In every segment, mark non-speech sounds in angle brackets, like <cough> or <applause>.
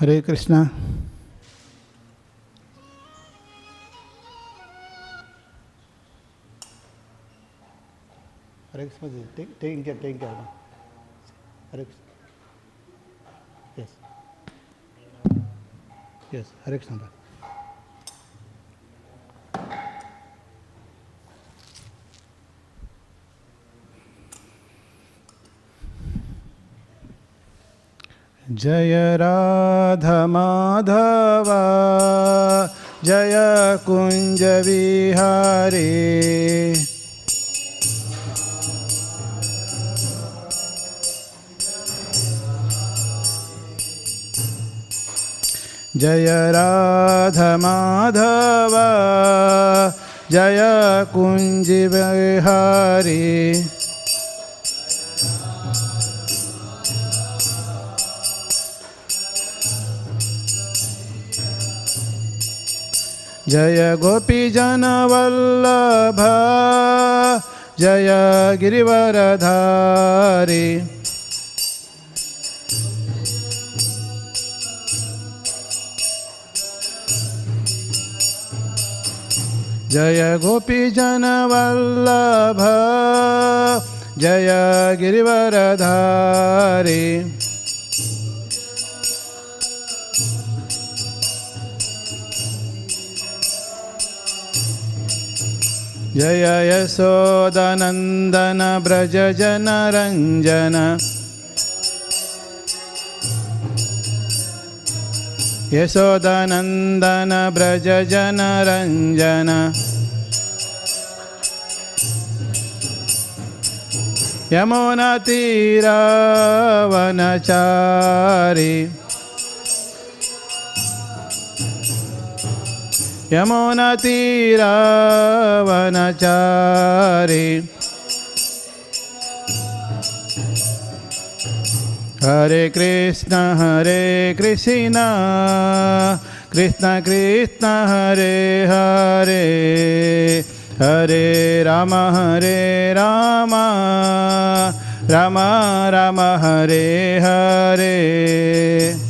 Hare Krishna. Hare Krishna ji take care take care Hare Krishna. Yes yes Hare Krishna भाई जय राधमाधव जय कुंज कुञ्जविहारे जय राधमाधव जय कुञ्जविहारी जय गोपी गोपीजनवल्लभ जय गिरिवरधारी। जय गोपी गोपीजनवल्लभ जय गिरिवरधारी। जय यशोदनन्दन व्रज जनरञ्जन यशोदनन्दन व्रज जनरञ्जन यमुनतीरावनचारि यमुनतीरावनचारि। हरे कृष्ण हरे कृष्ण कृष्ण कृष्ण, हरे हरे। हरे राम हरे राम राम राम, हरे हरे।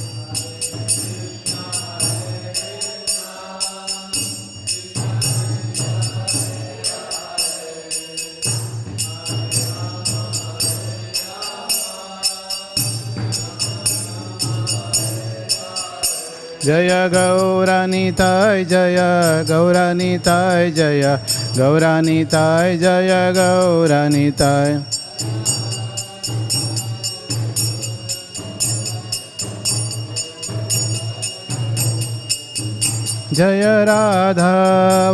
जय गौरानीताय जय गौरानीताय जय गौरानीताय जय गौरानीताय जय राधा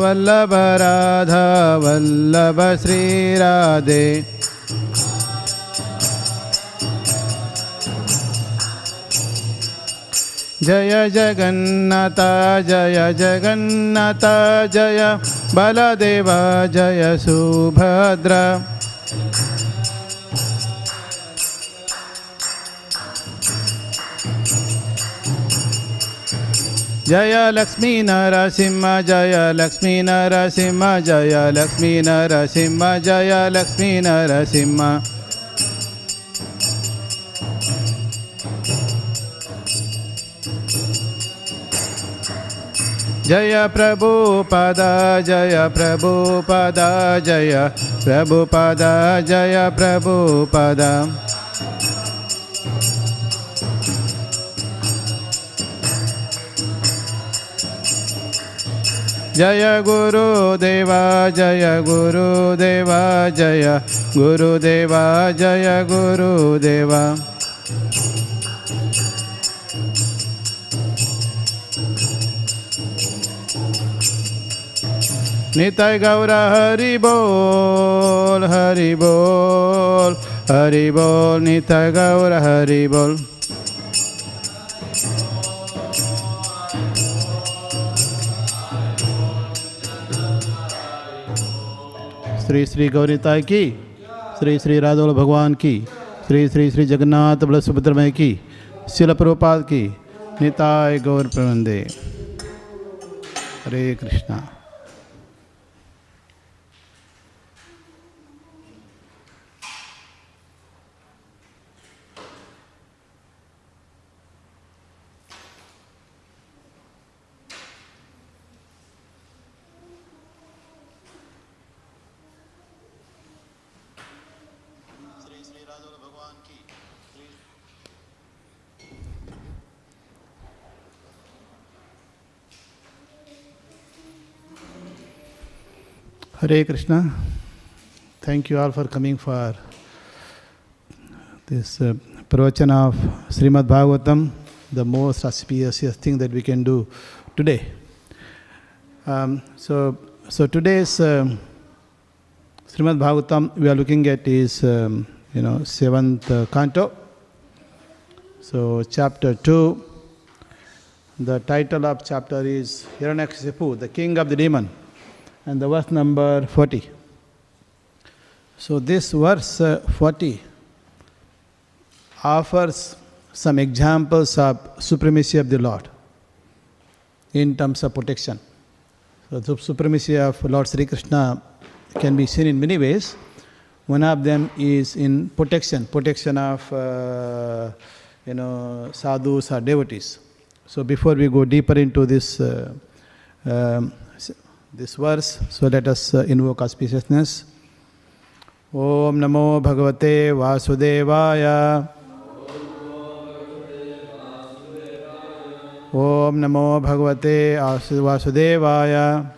वल्लभ राधा वल्लभ श्रीराधे जय जगन्नाथ जय जगन्नाथ, जय बलदेव, जय सुभद्रा। जय लक्ष्मी नरसिंह, जय लक्ष्मी नरसिंह, जय लक्ष्मी नरसिंह, जय लक्ष्मी नरसिंह। जय प्रभु प्रभुपद जय प्रभु प्रभुपद जय प्रभु प्रभुपद जय प्रभुपद जय गुरुदेवा जय गुरुदेवा जय गुरुदेवा जय गुरुदेवा। निताय गौर हरि बोल हरि बोल हरि बोल निताय गौर हरि बोल। श्री श्री गौरीताय की, श्री श्री राधोल भगवान की, श्री श्री श्री जगन्नाथ बल सुभद्रमय की, शिल प्रभुपाद की निताय गौर प्रबंदे हरे Krishna. Hare Krishna. Thank you all for coming for this uh, pravachana of Srimad Bhagavatam, the most auspicious thing that we can do today. Um, so, so today's um, Srimad Bhagavatam we are looking at is um, you know seventh canto. So chapter two. The title of chapter is Hiranyakasipu, the king of the demon and the verse number 40. So, this verse uh, 40 offers some examples of supremacy of the Lord in terms of protection. So, the supremacy of Lord Sri Krishna can be seen in many ways. One of them is in protection, protection of uh, you know sadhus or devotees. So, before we go deeper into this. Uh, um, this verse. So let us uh, invoke auspiciousness. Om Namo Bhagavate Vasudevaya. Om Namo Bhagavate Vasudevaya.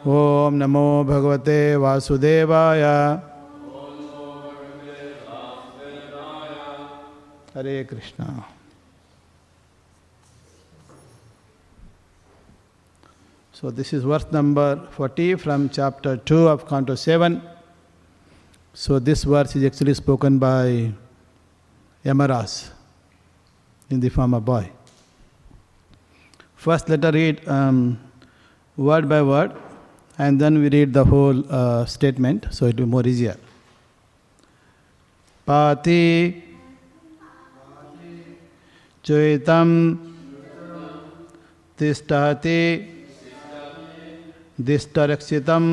ओम नमो भगवते वासुदेवाय। Hare Krishna. So this is verse number 40 from chapter two of canto seven so this verse is actually spoken by Yamraj in the form of boy first letter read word by word and then we read the whole uh, statement so it will be more easier. Pati Chuitam Tishtati दिष्टरक्षितं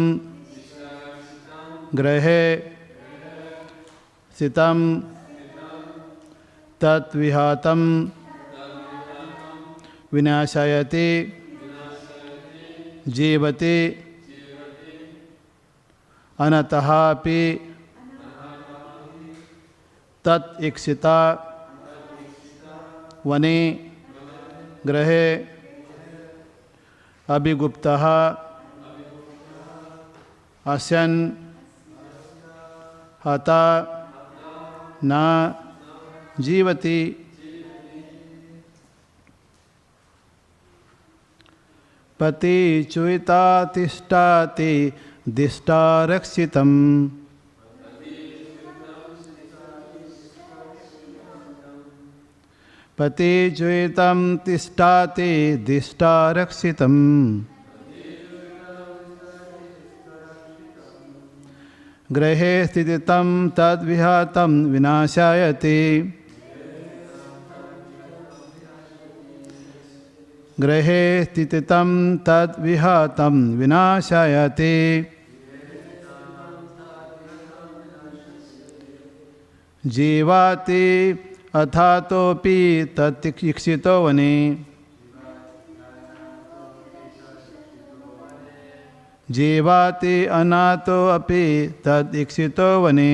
गृहे स्थितं तत्विहातं विनाशयति जीवति अनतहापि तत्क्षिता वने ग्रहे अभिगुप्त असन हता न जीवति। पति चुता तिष्ठाति दिष्टा रक्षितम् पति चुतं तिष्ठाति दिष्टा रक्षितम् गृहे स्थितं तद्विहातं विनाशायति। गृहे स्थितं तद्विहातं विनाशायति। जीवाति अथातोऽपि तत्शिक्षितो वने जीवाति अनातो अपि तदीक्षितो वने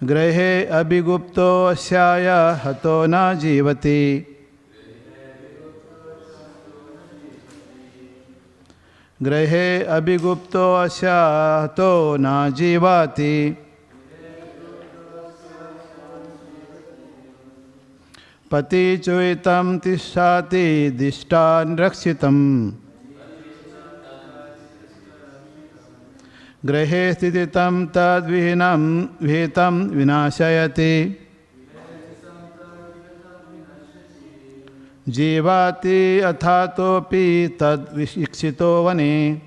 गृहे अभिगुप्तो हतो न जीवति। गृहे अभिगुप्तो हतो न जीवाति। पति तिष्ठाति दिष्टान् रक्षितम्। गृहे स्थितं तद्विहीनं विहितं विनाशयति। जीवाति अथातोऽपि तद्विशिक्षितो वने।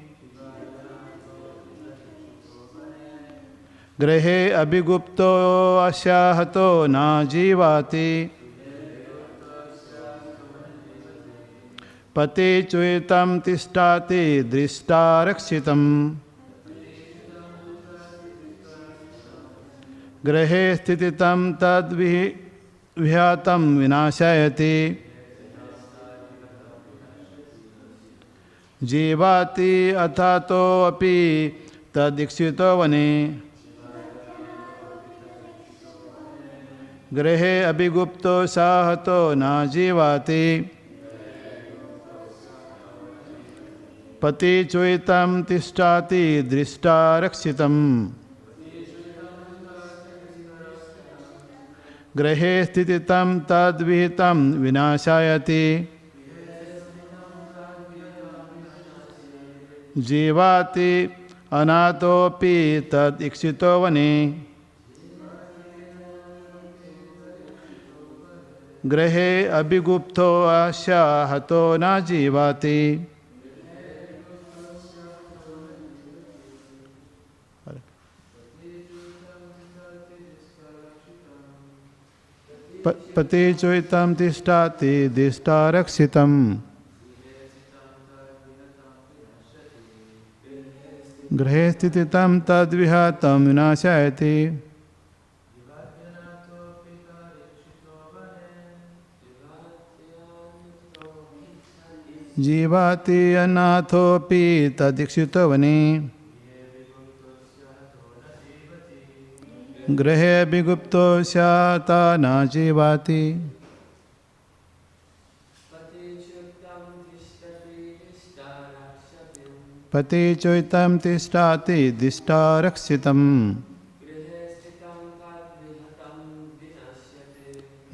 गृहे अभिगुप्तो अशाहतो न जीवाति। पति चुतं तिष्ठाति दृष्टा रक्षितम्। गृहे स्थितं तद्विह्यातं विनाशयति। जीवाति अथातोऽपि तदीक्षितो वने गृहे अभिगुप्तो साहतो न जीवाति। पति चुतं तिष्ठाति दृष्टा रक्षितम् गृहे स्थितं तद्विहितं विनाशायति। जीवाति अनाथोऽपि तदीक्षितो वने। गृहे अभिगुप्तो हतो न जीवाति। पति चोहितं तिष्ठाति दिष्टा गृहे स्थितं तद्विहातं विनाशायति। जीवाति अनाथोऽपि तदीक्षितो वने गृहे अभिगुप्तो स्याता न जीवाति। पति चोहितं तिष्ठाति दिष्टा रक्षितम्।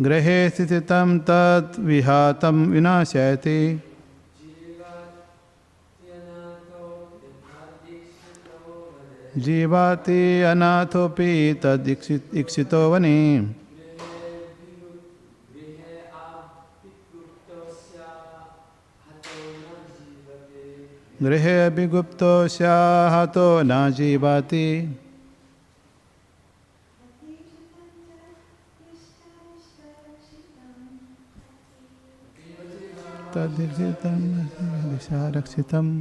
गृहे स्थितं तत् विहातं विनाशयति। जीवाति अनाथोऽपि तदीक्षितो वने। गृहे अभिगुप्तो स्याहतो न जीवाति। तदीक्षितं दिशा रक्षितम्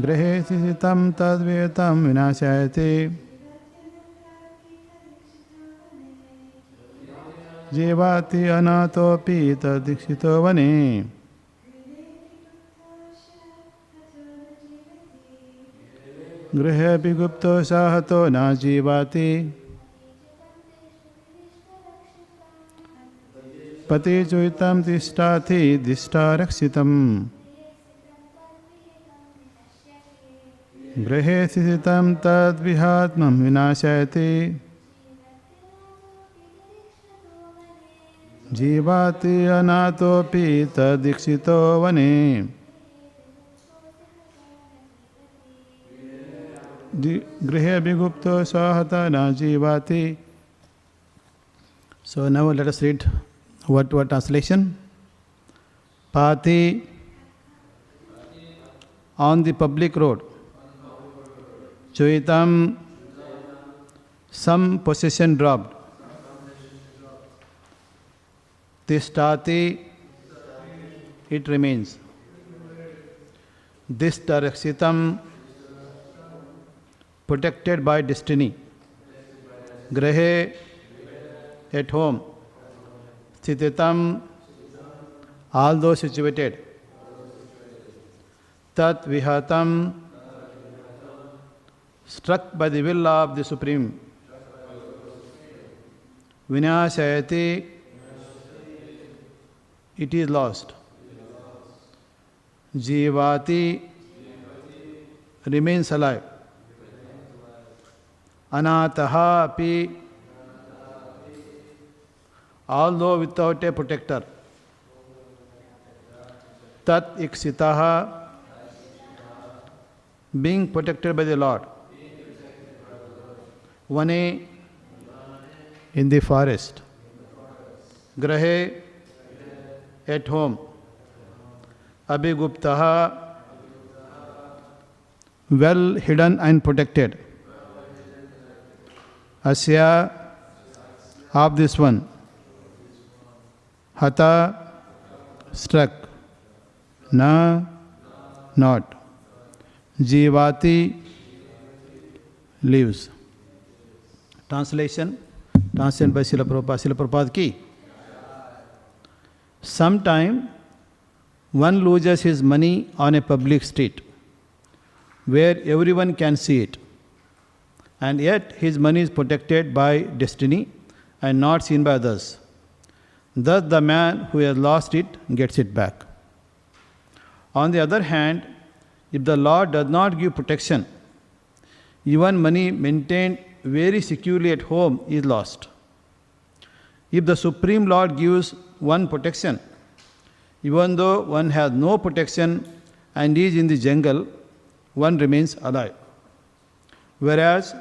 गृहे स्थितं विनाशायते। जीवाति अनाथोऽपि तदीक्षितो वने। गृहे अपि गुप्तो साहतो न जीवाति। पति तिष्ठाति दिष्टा रक्षितम् गृहे स्थितं तद्विहात्मं विनाशयति। जीवाति अनाथोपि तदीक्षितो वने। गृह विगुप्त स्वाहत न जीवाति। So now let us read what what translation पाति on the public road चुईतम some possession dropped Tishtati it remains. Dishtaraksitam protected by destiny. Grahe at home. Sthititam although situated. Tat vihatam struck by the will of the Supreme. Vinashayati it is lost. Jivati remains alive. Anataha api although without a protector. Tat iksitaha being protected by the Lord. Vane in the forest. Grahe at home. अभिगुप्त well hidden and protected. अस्या of this one. हता, struck. Not. जीवाति, lives. Translation translation by Srila Prabhupada Srila प्रपात की। Sometime one loses his money on a public street where everyone can see it. And yet his money is protected by destiny and not seen by others. Thus, the man who has lost it gets it back. On the other hand, if the Lord does not give protection, even money maintained very securely at home is lost. If the Supreme Lord gives one protection, even though one has no protection and is in the jungle, one remains alive. Whereas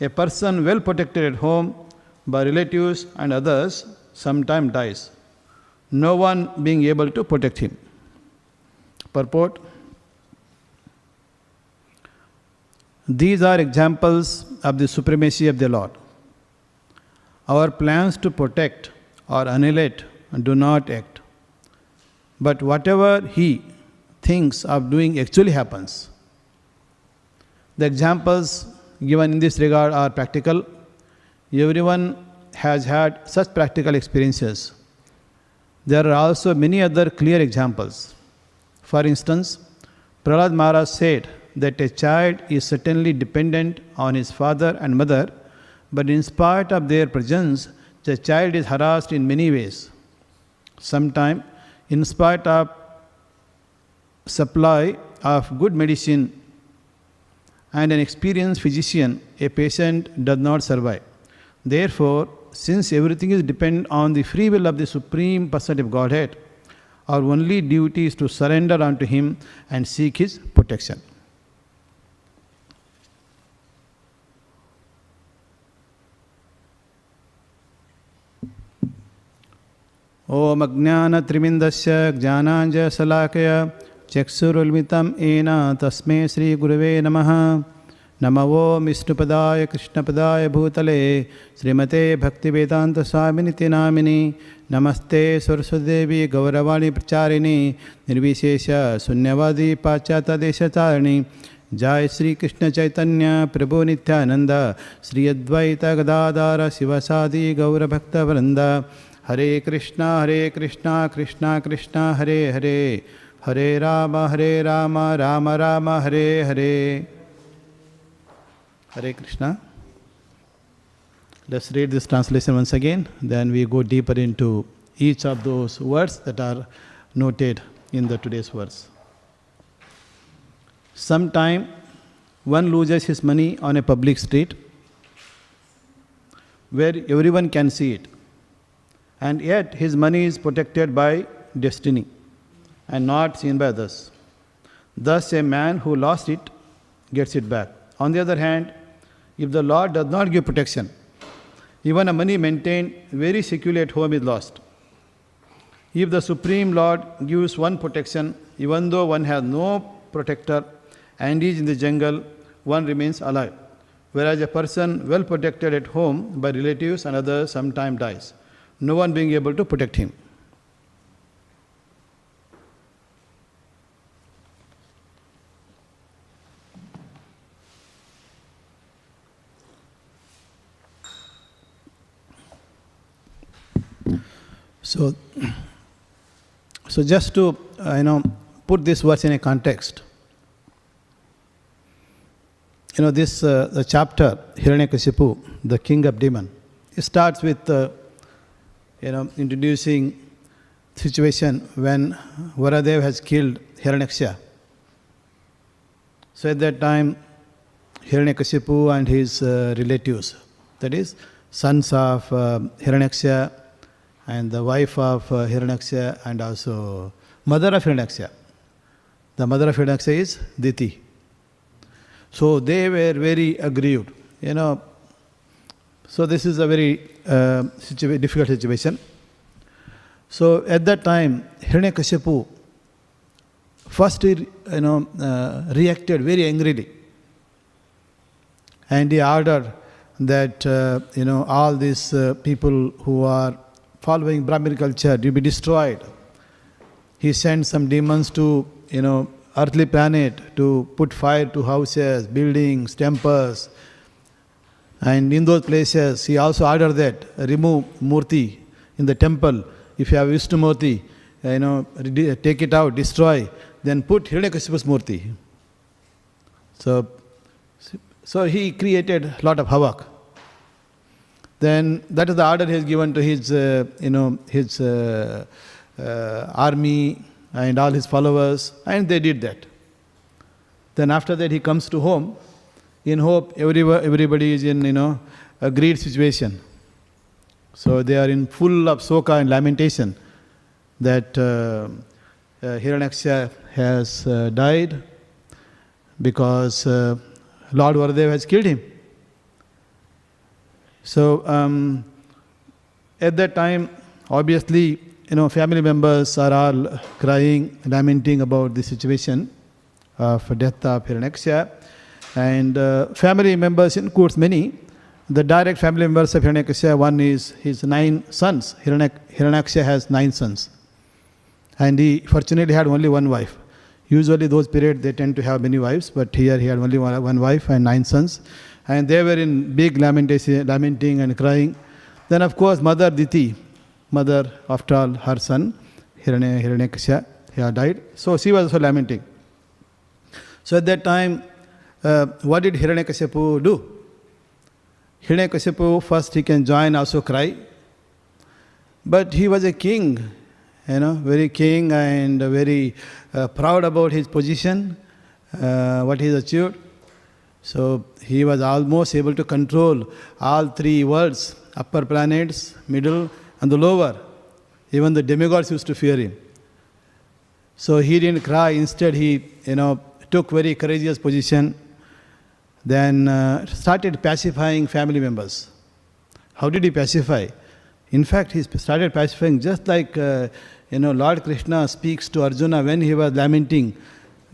a person well protected at home by relatives and others sometime dies, no one being able to protect him. Purport These are examples of the supremacy of the Lord. Our plans to protect or annihilate do not act. But whatever He thinks of doing actually happens. The examples given in this regard are practical. Everyone has had such practical experiences. There are also many other clear examples. For instance, Prahlad Maharaj said that a child is certainly dependent on his father and mother, but in spite of their presence, the child is harassed in many ways. Sometimes, in spite of supply of good medicine and an experienced physician, a patient does not survive. Therefore, since everything is dependent on the free will of the Supreme Person of Godhead, our only duty is to surrender unto Him and seek His protection. ॐ अज्ञानत्रिमिन्दस्य ज्ञानाञ्जशलाकय चक्षुरुन्मितं येन तस्मै श्रीगुरवे नमः। नम ॐ विष्णुपदाय कृष्णपदाय भूतले श्रीमते भक्तिवेदान्तस्वामिनिति नामिनि नमस्ते सरस्वतीदेवी गौरवाणी प्रचारिणी, निर्विशेष शून्यवादी पाश्चात्यदेशचारिणी। जय श्री कृष्ण चैतन्य प्रभु नित्यानंद श्री अद्वैत गदाधार शिवसादि गौरभक्तवृंद हरे कृष्णा हरे कृष्णा कृष्णा कृष्णा हरे हरे हरे राम हरे Ram Ram Ram Hare Hare Hare Krishna Let's read this translation once again, then we go deeper into each of those words that are noted in the today's verse. Sometime one loses his money on a public street where everyone can see it. And yet his money is protected by destiny and not seen by others. Thus, a man who lost it gets it back. On the other hand, if the Lord does not give protection, even a money maintained very securely at home is lost. If the Supreme Lord gives one protection, even though one has no protector and is in the jungle, one remains alive. Whereas a person well protected at home by relatives and others sometimes dies, no one being able to protect him. So, so just to uh, you know put this verse in a context, you know this uh, the chapter Hiranyakashipu, the king of demon, it starts with uh, you know introducing situation when Varadev has killed Hiranyaksha. So at that time, Hiranyakashipu and his uh, relatives, that is, sons of uh, and the wife of uh, and also mother of Hiranyaksha. The mother of Hiranyaksha is Diti. So they were very aggrieved. You know, so this is a very uh, situa- difficult situation. So at that time, Hiranyakashipu first you know, uh, reacted very angrily. And he ordered that uh, you know all these uh, people who are following Brahmin culture to be destroyed. He sent some demons to you know earthly planet to put fire to houses, buildings, temples, and in those places he also ordered that remove murti in the temple. If you have Vishnu murti, you know take it out, destroy, then put Hiranyakashipu's murti. So, so he created a lot of havoc then that is the order he has given to his, uh, you know, his uh, uh, army and all his followers, and they did that. Then after that, he comes to home in hope everybody, everybody is in, you know, a great situation. So they are in full of soka and lamentation that uh, uh, Hiranyaksha has uh, died because uh, Lord Varadev has killed him. So um, at that time, obviously, you know, family members are all crying, lamenting about the situation of death of Hiranyaksha. And uh, family members includes many. The direct family members of Hiranyaksha, one is his nine sons. Hiranyak- Hiranyaksha has nine sons. And he fortunately had only one wife. Usually those periods they tend to have many wives, but here he had only one, one wife and nine sons. And they were in big lamentation, lamenting and crying. Then of course mother Diti, mother after all her son, Hiranya, Hiranyakasha, he had died. So she was also lamenting. So at that time, uh, what did Hiranyakashipu do? Hiranyakashipu first he can join also cry. But he was a king, you know, very king and very uh, proud about his position, uh, what he has achieved. So he was almost able to control all three worlds upper planets, middle, and the lower. Even the demigods used to fear him. So he didn't cry, instead, he you know, took very courageous position, then uh, started pacifying family members. How did he pacify? In fact, he started pacifying just like uh, you know Lord Krishna speaks to Arjuna when he was lamenting,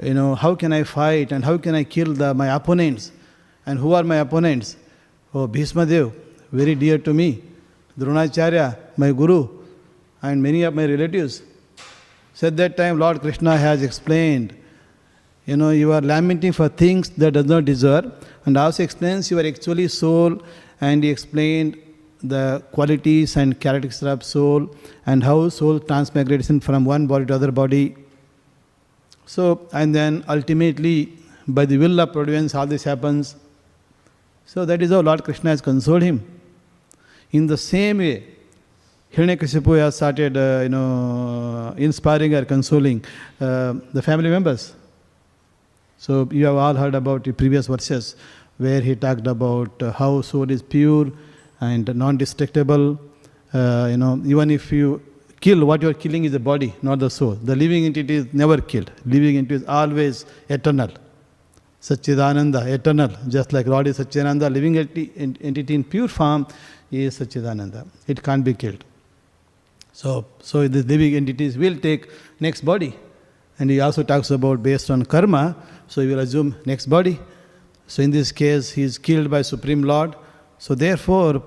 you know, how can I fight and how can I kill the, my opponents? And who are my opponents? Oh, Bhishma Dev, very dear to me, Dronacharya, my guru, and many of my relatives. So at that time, Lord Krishna has explained, you know, you are lamenting for things that does not deserve, and also explains you are actually soul, and he explained the qualities and characteristics of soul, and how soul transmigration from one body to other body. So, and then ultimately, by the will of providence, all this happens. So that is how Lord Krishna has consoled him. In the same way, Hiranyakashipu has started, uh, you know, inspiring or consoling uh, the family members. So you have all heard about the previous verses where he talked about how soul is pure and non-destructible uh, you know, even if you kill, what you are killing is the body, not the soul. The living entity is never killed. Living entity is always eternal. Satchidananda, eternal. Just like Lord is Satchidananda, living entity in pure form is Satchidananda. It can't be killed. So, so the living entities will take next body. And he also talks about based on karma, so he will assume next body. So in this case, he is killed by Supreme Lord. So therefore,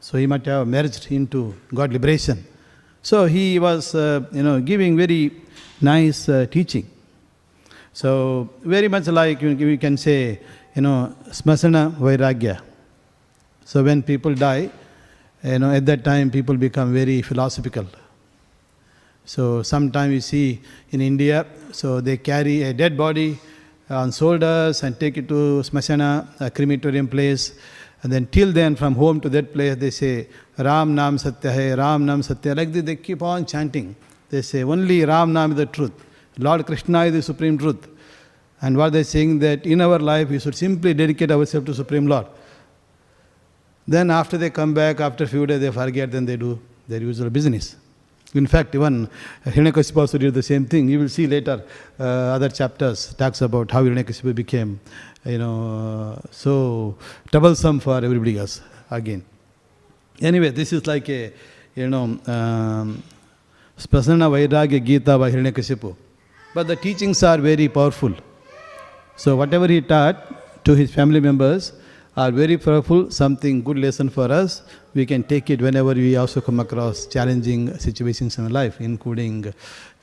so he might have merged into God liberation. So he was, uh, you know, giving very nice uh, teaching. So very much like you we can say, you know, smasana vairagya. So when people die, you know, at that time people become very philosophical. So sometimes you see in India, so they carry a dead body Uh, on shoulders and take it to smasana, a crematorium place. And then till then, from home to that place, they say, Ram Nam Satya hai, Ram Nam Satya. Like this, they keep on chanting. They say, only Ram Nam is the truth. Lord Krishna is the supreme truth. And what they're saying that in our life, we should simply dedicate ourselves to Supreme Lord. Then after they come back, after a few days they forget, then they do their usual business. In fact, even Hiranyakasipu also did the same thing. You will see later uh, other chapters talks about how Hiranyakasipu became, you know, uh, so troublesome for everybody else again. Anyway, this is like a, you know, um, Prasanna Vairagya Gita by Hiranyakasipu. But the teachings are very powerful. So whatever he taught to his family members are very powerful, something good lesson for us. We can take it whenever we also come across challenging situations in life, including,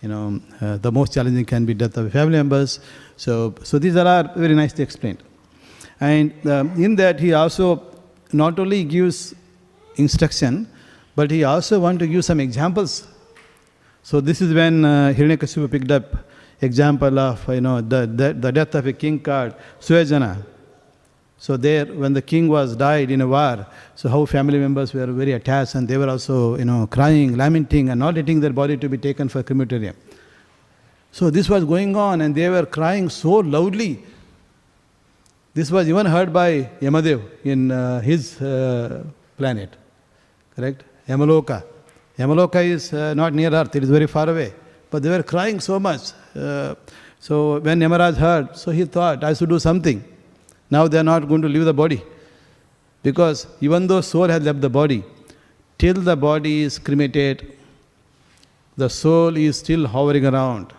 you know, uh, the most challenging can be death of family members. So, so these are very nicely explained. And um, in that he also not only gives instruction, but he also want to give some examples. So this is when uh, Hiranyakasipu picked up example of you know the, the, the death of a king called Suyajana. So there, when the king was died in a war, so how family members were very attached and they were also you know crying, lamenting, and not letting their body to be taken for crematorium. So this was going on, and they were crying so loudly. This was even heard by Yamadev in uh, his uh, planet, correct? Yamaloka. Yamaloka is uh, not near earth; it is very far away. But they were crying so much. Uh, so when Yamaraj heard, so he thought, I should do something. Now they are not going to leave the body. Because even though soul has left the body, till the body is cremated, the soul is still hovering around.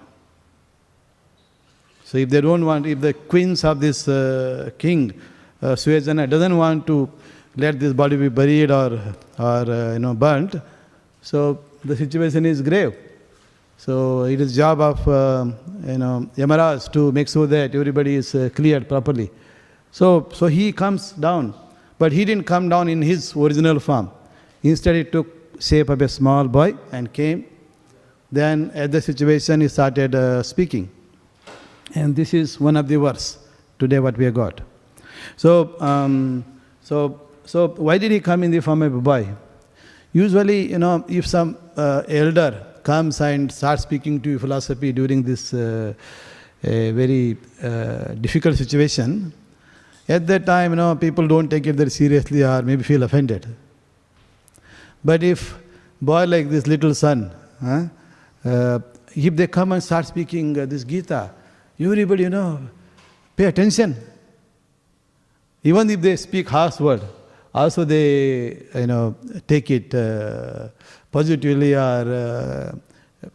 So if they don't want, if the queens of this uh, king, uh, doesn't want to let this body be buried or, or uh, you know, burnt, so the situation is grave. So it is job of uh, you know Yamaraj to make sure that everybody is uh, cleared properly. So so he comes down, but he didn't come down in his original form. Instead, he took shape of a small boy and came. Then at the situation, he started uh, speaking, and this is one of the verse today what we have got. So um, so so why did he come in the form of a boy? Usually, you know, if some uh, elder comes and starts speaking to you philosophy during this uh, very uh, difficult situation, at that time, you know, people don't take it very seriously or maybe feel offended. But if boy like this little son, uh, if they come and start speaking uh, this Gita, everybody, you know, pay attention. Even if they speak harsh word, also they, you know, take it uh, positively or, uh,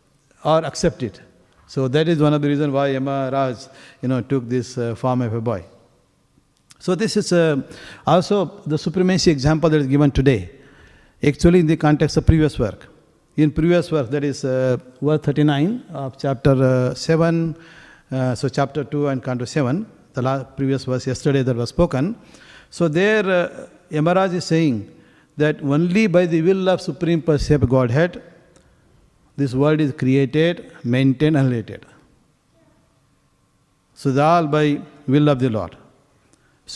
or accept it. So that is one of the reasons why Yama Raj, you know, took this uh, form of a boy. So this is uh, also the supremacy example that is given today, actually in the context of previous work. In previous work, that is uh, verse 39 of chapter uh, 7, uh, so chapter 2 and canto 7, the last, previous verse yesterday that was spoken. So there, uh, Yamaraj is saying that only by the will of Supreme Percept Godhead, this world is created, maintained, and related. So it's all by will of the Lord.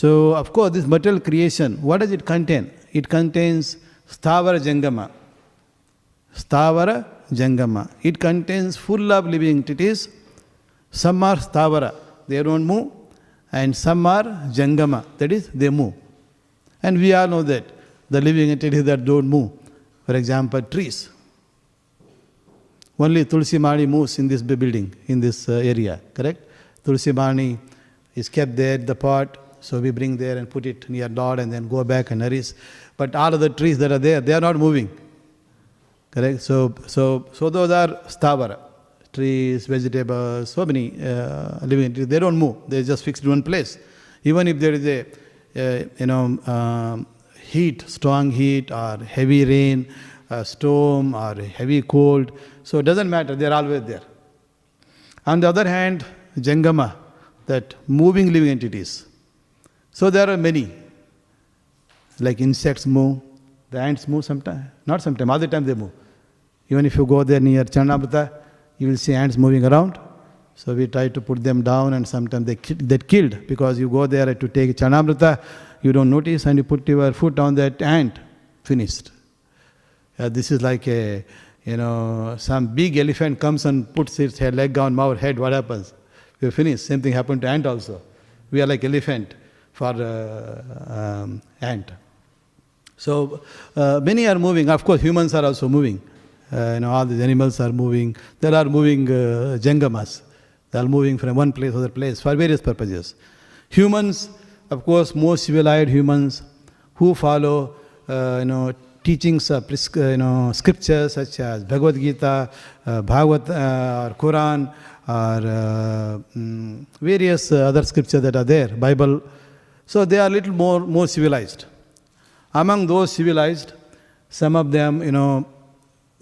So, of course, this material creation, what does it contain? It contains Stavara Jangama. Stavara Jangama. It contains full of living entities. Some are Stavara, they don't move, and some are Jangama, that is, they move. And we all know that the living entities that don't move, For example, trees. Only Tulsi Mani moves in this building, in this uh, area, correct? Tulsi Mani is kept there, the pot, so we bring there and put it near Lord and then go back and nourish. But all of the trees that are there, they are not moving. Correct? So, so, so those are stavara, trees, vegetables, so many uh, living entities. They don't move. They're just fixed in one place. Even if there is a, uh, you know, um, heat, strong heat, or heavy rain, a storm, or heavy cold, so it doesn't matter. They're always there. On the other hand, Jangama, that moving living entities. So there are many. Like insects move, the ants move sometimes, not sometimes, all the time they move. Even if you go there near charanamrita, you will see ants moving around. So we try to put them down, and sometimes they get killed because you go there to take charanamrita, you don't notice, and you put your foot on that ant, finished. Uh, this is like a, you know, some big elephant comes and puts its head, leg on our head, what happens? We're finished. Same thing happened to ant also. We are like elephant for uh, um, ant. So uh, many are moving. Of course, humans are also moving. Uh, you know, all these animals are moving. There are moving jangamas. They are moving from one place to other place for various purposes. Humans, of course, more civilized humans who follow, uh, you know, teachings, of you know, scriptures such as Bhagavad Gita, uh, Bhagavad uh, or Quran, or mm, various other scriptures that are there, Bible. So they are little more more civilized. Among those civilized, some of them, you know,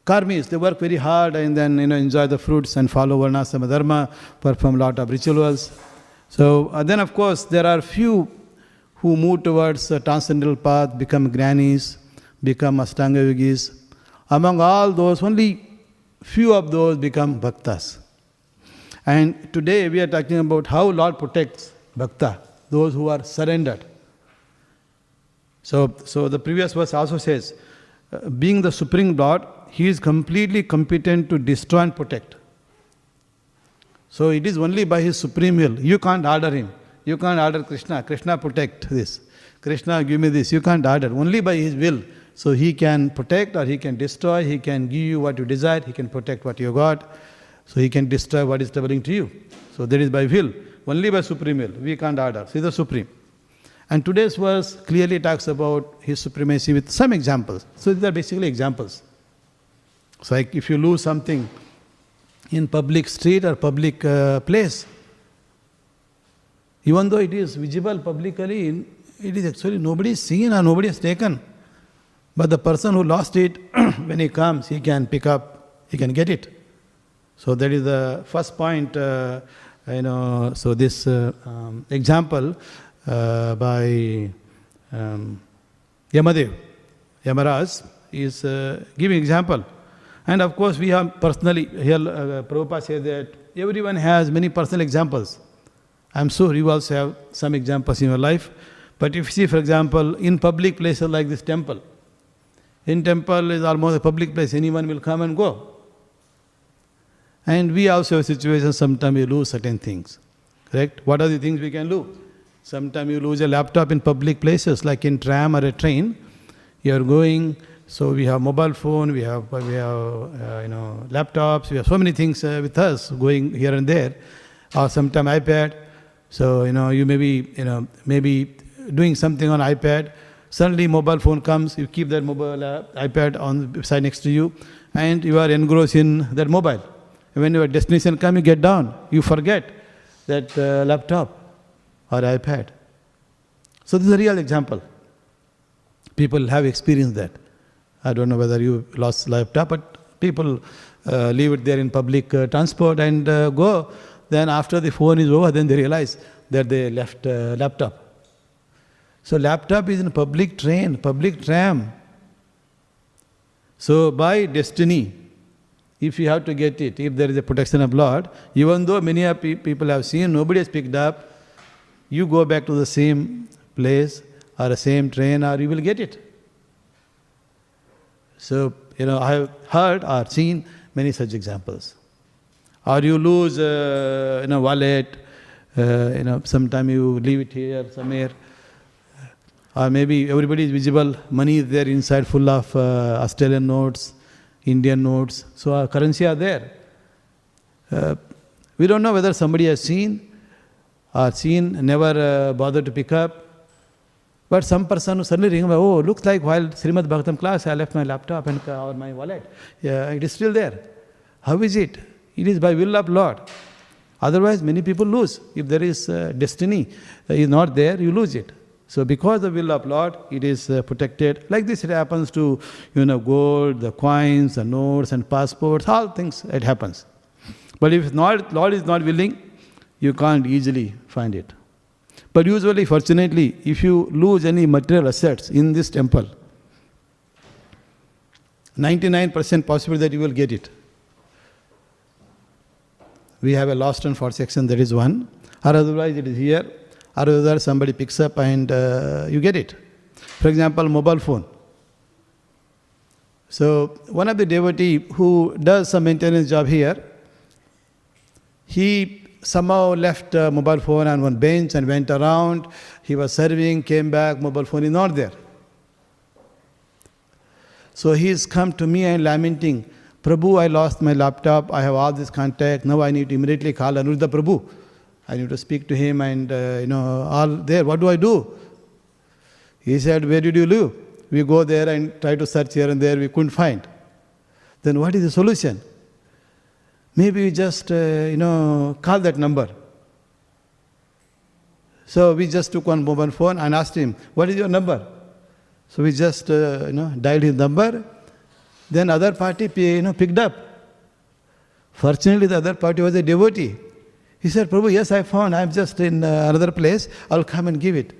karmis, they work very hard and then, you know, enjoy the fruits and follow varnashrama dharma, perform lot of rituals. So uh, then, of course, there are few who move towards a transcendental path, become jnanis, become Ashtanga yogis. Among all those, only few of those become bhaktas. And today we are talking about how Lord protects bhakta, those who are surrendered. So, so the previous verse also says, uh, being the supreme Lord, He is completely competent to destroy and protect. So it is only by His supreme will. You can't order Him. You can't order Krishna. Krishna protect this. Krishna give me this. You can't order. Only by His will. So He can protect or He can destroy. He can give you what you desire. He can protect what you got. So He can destroy what is troubling to you. So that is by will. Only by supreme will. We can't order. He is the supreme. And today's verse clearly talks about his supremacy with some examples. So these are basically examples. So like if you lose something in public street or public uh, place, even though it is visible publicly, it is actually nobody is seen or nobody has taken. But the person who lost it, <clears throat> when he comes, he can pick up, he can get it. So that is the first point. Uh, you know, so this uh, um, example uh, by um, Yamadev, Yamaraj, is uh, giving example. And of course, we have personally, here uh, Prabhupada said that everyone has many personal examples. I'm sure you also have some examples in your life. But if you see, for example, in public places like this temple, in temple is almost a public place, anyone will come and go. And we also have situations, sometimes we lose certain things. Correct? What are the things we can lose? Sometimes you lose a laptop in public places, like in tram or a train. You are going, so we have mobile phone, we have we have uh, you know laptops, we have so many things uh, with us going here and there, or sometimes iPad. So you know you may be you know maybe doing something on iPad. Suddenly mobile phone comes, you keep that mobile uh, iPad on the side next to you, and you are engrossed in that mobile. When your destination comes, you get down, you forget that uh, laptop or iPad. So this is a real example. People have experienced that. I don't know whether you lost laptop, but people uh, leave it there in public uh, transport and uh, go. Then after the phone is over, then they realize that they left uh, laptop. So laptop is in public train, public tram. So by destiny, if you have to get it, if there is a protection of Lord, even though many people have seen, nobody has picked up, you go back to the same place or the same train or you will get it. So, you know, I have heard or seen many such examples. Or you lose, uh, you know, wallet, uh, you know, sometime you leave it here somewhere. or maybe everybody is visible, money is there inside full of uh, Australian notes, Indian notes, so our currency are there. Uh, we don't know whether somebody has seen or seen, never uh, bothered to pick up. But some person who suddenly remember, oh, looks like while Srimad Bhagavatam class, I left my laptop and uh, or my wallet. Yeah, it is still there. How is it? It is by will of Lord. Otherwise, many people lose. If there is uh, destiny uh, is not there, you lose it. So, because the will of Lord, it is uh, protected. Like this, it happens to you know gold, the coins, the notes, and passports. All things it happens. But if not, Lord is not willing, you can't easily find it. But usually, fortunately, if you lose any material assets in this temple, 99% possible that you will get it. We have a lost and found section, that is one. Or otherwise, it is here. Or other somebody picks up and uh, you get it. For example, mobile phone. So, one of the devotee who does some maintenance job here, he somehow left uh, mobile phone on one bench and went around. He was serving, came back, mobile phone is not there. So he come to me and lamenting, Prabhu, I lost my laptop, I have all this contact, now I need to immediately call Anuruddha Prabhu. I need to speak to him and, uh, you know, all there. What do I do? He said, Where did you live? We go there and try to search here and there, we couldn't find. Then what is the solution? Maybe we just, uh, you know, call that number. So we just took one mobile phone and asked him, What is your number? So we just, uh, you know, dialed his number. Then other party, you know, picked up. Fortunately, the other party was a devotee. He said, Prabhu, yes, I found. I'm just in uh, another place. I'll come and give it.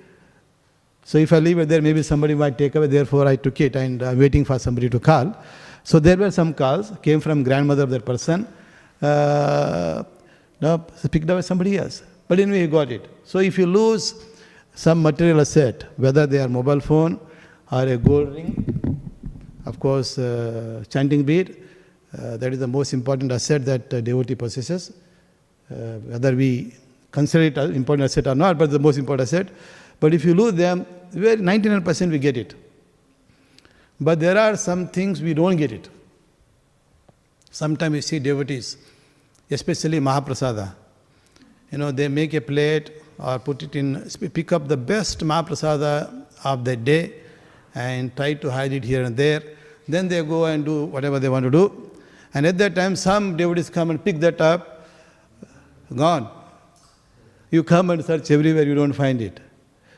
So if I leave it there, maybe somebody might take away. Therefore, I took it and I'm waiting for somebody to call. So there were some calls, came from grandmother of that person. Uh, no, picked up by somebody else. But anyway, he got it. So if you lose some material asset, whether they are mobile phone or a gold ring, of course, uh, chanting bead, uh, that is the most important asset that uh, devotee possesses. Uh, whether we consider it an important asset or not, but the most important asset. But if you lose them, 99% we get it. But there are some things we don't get it. Sometimes you see devotees, especially Mahaprasada. You know, they make a plate or put it in, pick up the best Mahaprasada of the day and try to hide it here and there. Then they go and do whatever they want to do. And at that time, some devotees come and pick that up, gone. You come and search everywhere, you don't find it.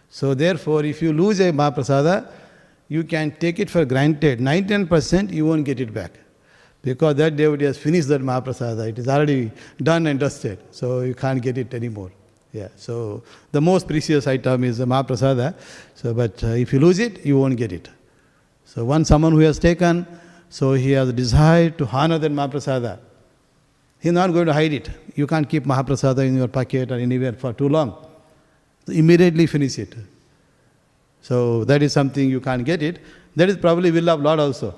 So, therefore, if you lose a Mahaprasada, you can take it for granted. 99% you won't get it back. Because that devotee has finished that Mahaprasada. It is already done and dusted. So, you can't get it anymore. Yeah, so the most precious item is the Mahaprasada. So, but uh, if you lose it, you won't get it. So, once someone who has taken, so he has a desire to honor that Mahaprasada. He is not going to hide it. You can't keep Mahaprasada in your pocket or anywhere for too long. So immediately finish it. So that is something you can't get it. That is probably will of Lord also.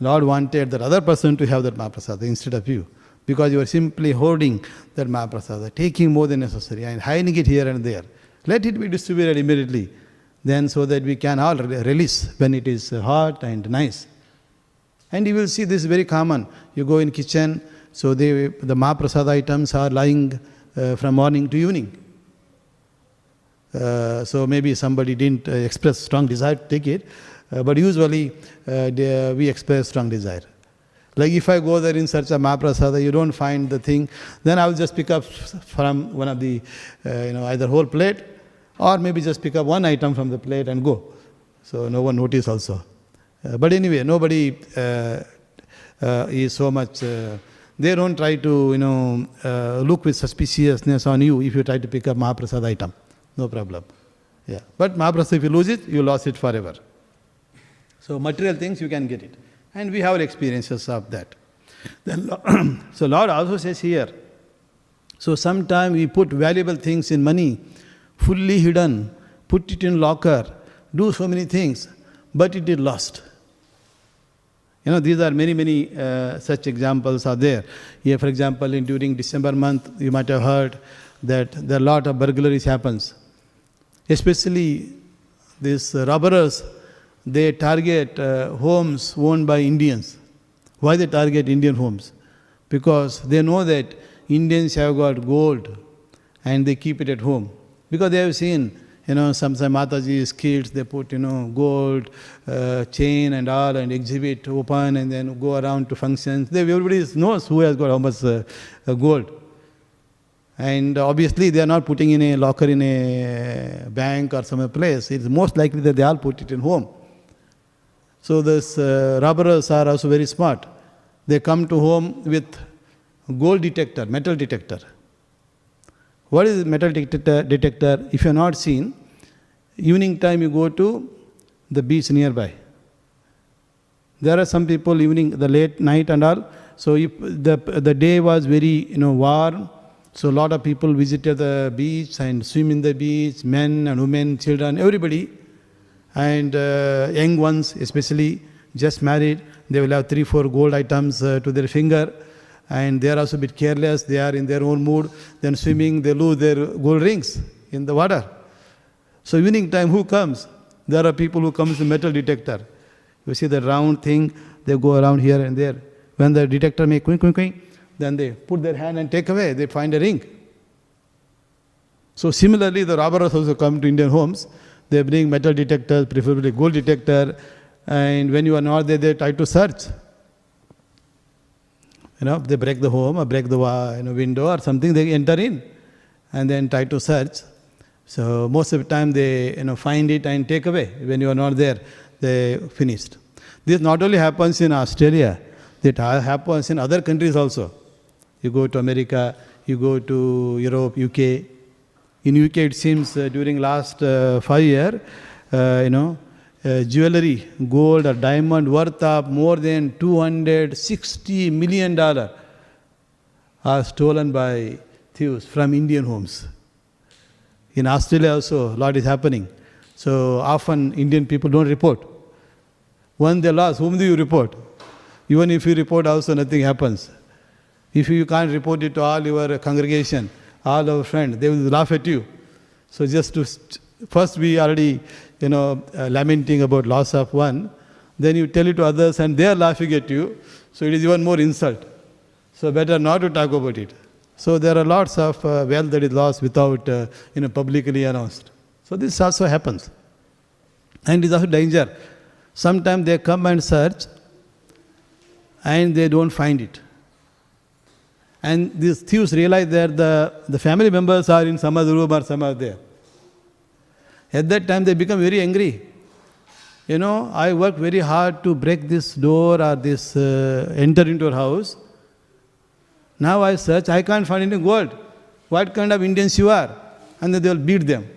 Lord wanted that other person to have that Mahaprasada instead of you. Because you are simply hoarding that Mahaprasada, taking more than necessary and hiding it here and there. Let it be distributed immediately. Then so that we can all release when it is hot and nice. And you will see this is very common. You go in kitchen, so they, the Mahaprasada items are lying uh, from morning to evening. Uh, so maybe somebody didn't uh, express strong desire to take it, uh, but usually uh, they, we express strong desire. Like if I go there in search of Mahaprasada, you don't find the thing, then I will just pick up from one of the, uh, you know, either whole plate or maybe just pick up one item from the plate and go. So no one notice also. Uh, but anyway, nobody is so much they don't try to you know uh, look with suspiciousness on you if you try to pick up Mahaprasad item. No problem. Yeah. But Mahaprasad, if you lose it, you lost it forever. So material things you can get it. And we have experiences of that. Then, <clears throat> so Lord also says here, so sometimes we put valuable things in money, fully hidden, put it in locker, do so many things, but it is lost. You know, these are many, many uh, such examples are there. Here, for example, in during December month, you might have heard that there are a lot of burglaries happens. Especially these robbers, they target uh, homes owned by Indians. Why they target Indian homes? Because they know that Indians have got gold and they keep it at home. Because they have seen, you know, some, some Mataji's kids, they put, you know, gold, uh, chain and all and exhibit open and then go around to functions. They, everybody knows who has got how much uh, uh, gold. And obviously, they are not putting in a locker in a bank or some place. It's most likely that they all put it in home. So these uh, robbers are also very smart. They come to home with gold detector, metal detector. What is metal detector? detector? If you are not seen, evening time you go to the beach nearby. There are some people evening, the late night and all. So if the the day was very you know warm, so a lot of people visited the beach and swim in the beach, men and women, children, everybody, and uh, young ones especially just married. They will have three, four gold items uh, to their finger, and they are also a bit careless. They are in their own mood. Then swimming, they lose their gold rings in the water. So evening time, who comes? There are people who comes with metal detector. You see the round thing, they go around here and there. When the detector make quink, quink, quink, then they put their hand and take away. They find a ring. So similarly, the robbers also come to Indian homes. They bring metal detectors, preferably gold detector, and when you are not there, they try to search. You know, they break the home or break the you know, window or something, they enter in and then try to search. So most of the time they you know, find it and take away. When you are not there, they finished. This not only happens in Australia, it happens in other countries also. You go to America, you go to Europe, UK. In UK, it seems uh, during last uh, five year, uh, you know, uh, jewelry, gold or diamond worth of more than 260 million dollar are stolen by thieves from Indian homes. In Australia also, a lot is happening. So often Indian people don't report. When they lost, whom do you report? Even if you report, also nothing happens. If you can't report it to all your congregation, all our friends, they will laugh at you. So just to st- first we already, you know, uh, lamenting about loss of one, then you tell it to others and they are laughing at you. So it is even more insult. So better not to talk about it. So there are lots of uh, wealth that is lost without, uh, you know, publicly announced. So this also happens. And it is also a danger. Sometimes they come and search and they don't find it. And these thieves realize that the, the family members are in some other room or some there. At that time, they become very angry. You know, I worked very hard to break this door or this uh, enter into your house. Now I search, I can't find any gold. What kind of Indians you are? And then they will beat them.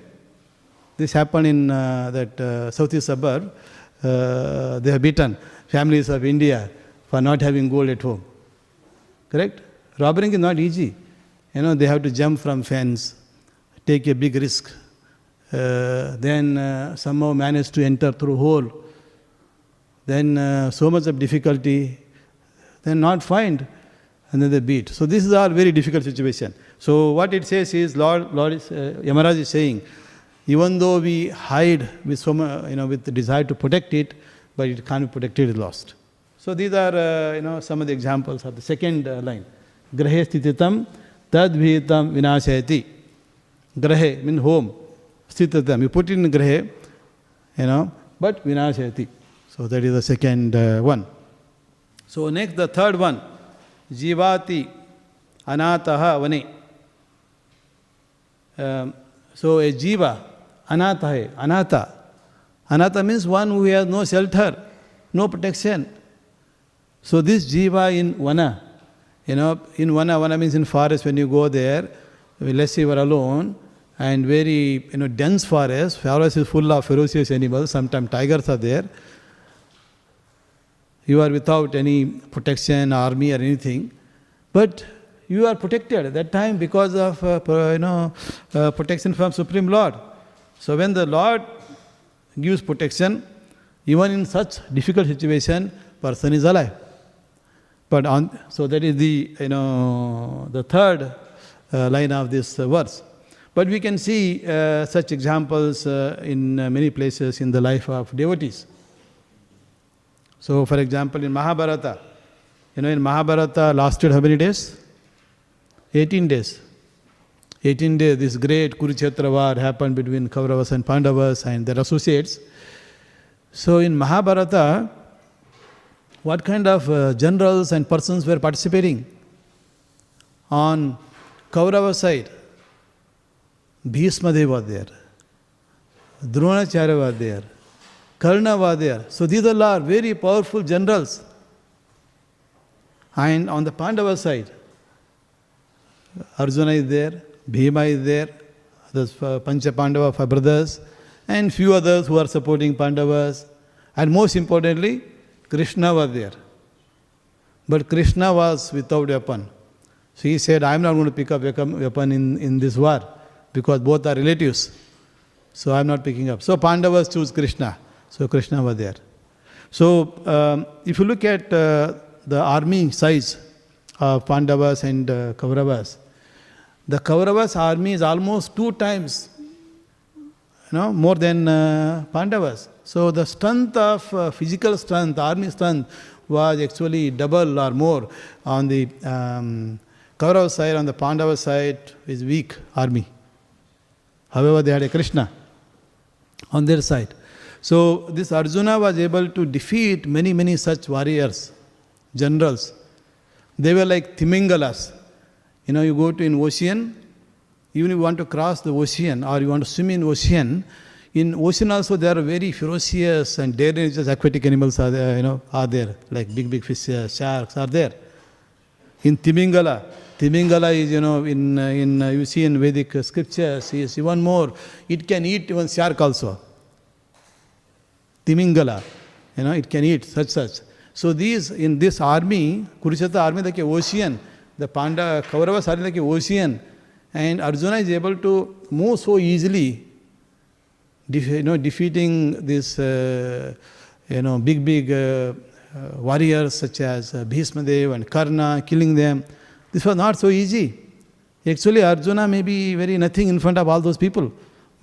This happened in uh, that uh, southeast suburb. Uh, they have beaten families of India for not having gold at home. Correct? Robbing is not easy. You know, they have to jump from fence, take a big risk, uh, then uh, somehow manage to enter through hole. Then uh, so much of difficulty, then not find, and then they beat. So this is all very difficult situation. So what it says is, Lord, Lord is, uh, Yamaraj is saying, even though we hide with so much, you know, with the desire to protect it, but it can't be protected, is lost. So these are, uh, you know, some of the examples of the second uh, line. Grahe stititam tadbhitam vinashayati. Grahe means home. Stititam. You put it in grahe, you know, but vinashayati. So that is the second uh, one. So next, the third one. Jivati anataha vane. Um, so a jiva, anatha hai, anatha. Anatha means one who has no shelter, no protection. So this jiva in vana, you know, in vana, vana means in forest when you go there, let's say you are alone and very, you know, dense forest, forest is full of ferocious animals, sometimes tigers are there. You are without any protection, army or anything, but you are protected at that time because of, uh, you know, uh, protection from Supreme Lord. So when the Lord gives protection, even in such difficult situation, person is alive. But on, so that is the you know the third uh, line of this uh, verse. But we can see uh, such examples uh, in many places in the life of devotees. So, for example, in Mahabharata, you know, in Mahabharata lasted how many days? 18 days. 18 days, this great Kurukshetra war happened between Kauravas and Pandavas and their associates. So, in Mahabharata, what kind of uh, generals and persons were participating? On Kaurava side, Bhishma was there, Dronacharya was there, Karna was there. So these all are very powerful generals. And on the Pandava side, Arjuna is there, Bhima is there, the uh, Pancha Pandava five brothers, and few others who are supporting Pandavas. And most importantly, Krishna was there. But Krishna was without weapon. So he said, I am not going to pick up weapon in, in this war because both are relatives. So I am not picking up. So Pandavas choose Krishna. So Krishna was there. So um, if you look at uh, the army size of Pandavas and uh, Kauravas, the Kauravas army is almost two times you know, more than uh, Pandavas. So the strength of uh, physical strength, army strength, was actually double or more on the um, Kaurava side, on the Pandava side is weak army. However, they had a Krishna on their side. So this Arjuna was able to defeat many, many such warriors, generals. They were like Timingalas. You know, you go to an ocean, even if you want to cross the ocean or you want to swim in ocean, in ocean also there are very ferocious and dangerous aquatic animals are there, you know, are there, like big, big fishes, sharks are there. In Timingala, Timingala is, you know, in, uh, in uh, you see in Vedic scriptures, is even more. It can eat even shark also. Timingala, you know, it can eat such such. So these in this army, Kurukshetra army like a ocean, the Panda Kauravas army like a ocean, and Arjuna is able to move so easily, you know, defeating this, uh, you know, big big uh, uh, warriors such as uh, Bhishmadev and Karna, killing them. This was not so easy. Actually, Arjuna may be very nothing in front of all those people,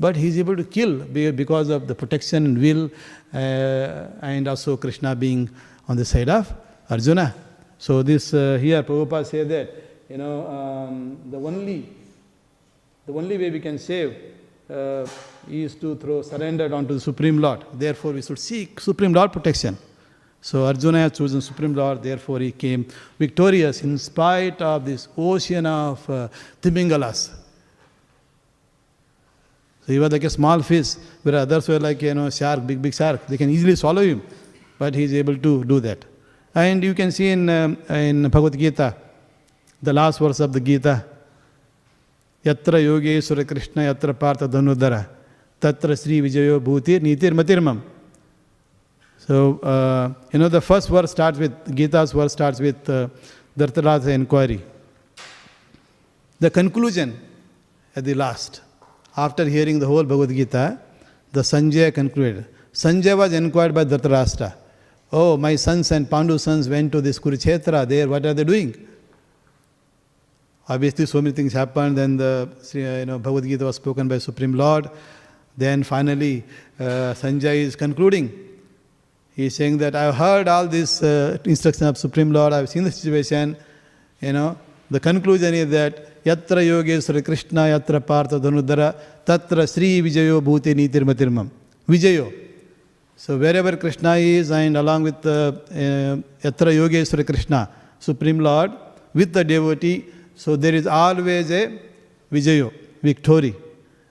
but he is able to kill because of the protection and will, uh, and also Krishna being on the side of Arjuna. So this uh, here Prabhupada said that you know um, the only the only way we can save uh, is to throw surrender onto the Supreme Lord. Therefore, we should seek Supreme Lord protection. So Arjuna has chosen Supreme Lord, therefore he came victorious in spite of this ocean of uh, Timingalas. He was like a small fish, where others were like, you know, shark, big, big shark. They can easily swallow him, but he is able to do that. And you can see in, um, in Bhagavad Gita, the last verse of the Gita, Yatra Yogeswara Krishna Yatra Partha Dhanudara Tatra Sri Vijayo Bhutir Nitir Matirmam. So, uh, you know, the first verse starts with, Gita's verse starts with uh, Dhritarashtra inquiry. The conclusion at the last, after hearing the whole Bhagavad Gita, the Sanjaya concluded. Sanjaya was inquired by Dhritarashtra. Oh, my sons and Pandu sons went to this Kurukshetra. There, what are they doing? Obviously, so many things happened. Then the you know, Bhagavad Gita was spoken by Supreme Lord. Then finally, uh, Sanjay is concluding. He is saying that I have heard all this uh, instruction of Supreme Lord. I have seen the situation. You know, the conclusion is that Yatra Yogeswara Krishna Yatra Partha Dhanudara Tatra Sri Vijayo Bhuti Nitirmatirmam. Vijayo. So wherever Krishna is, and along with uh, uh, Yatra Yogeswara Krishna, Supreme Lord, with the devotee, so there is always a Vijayo, victory.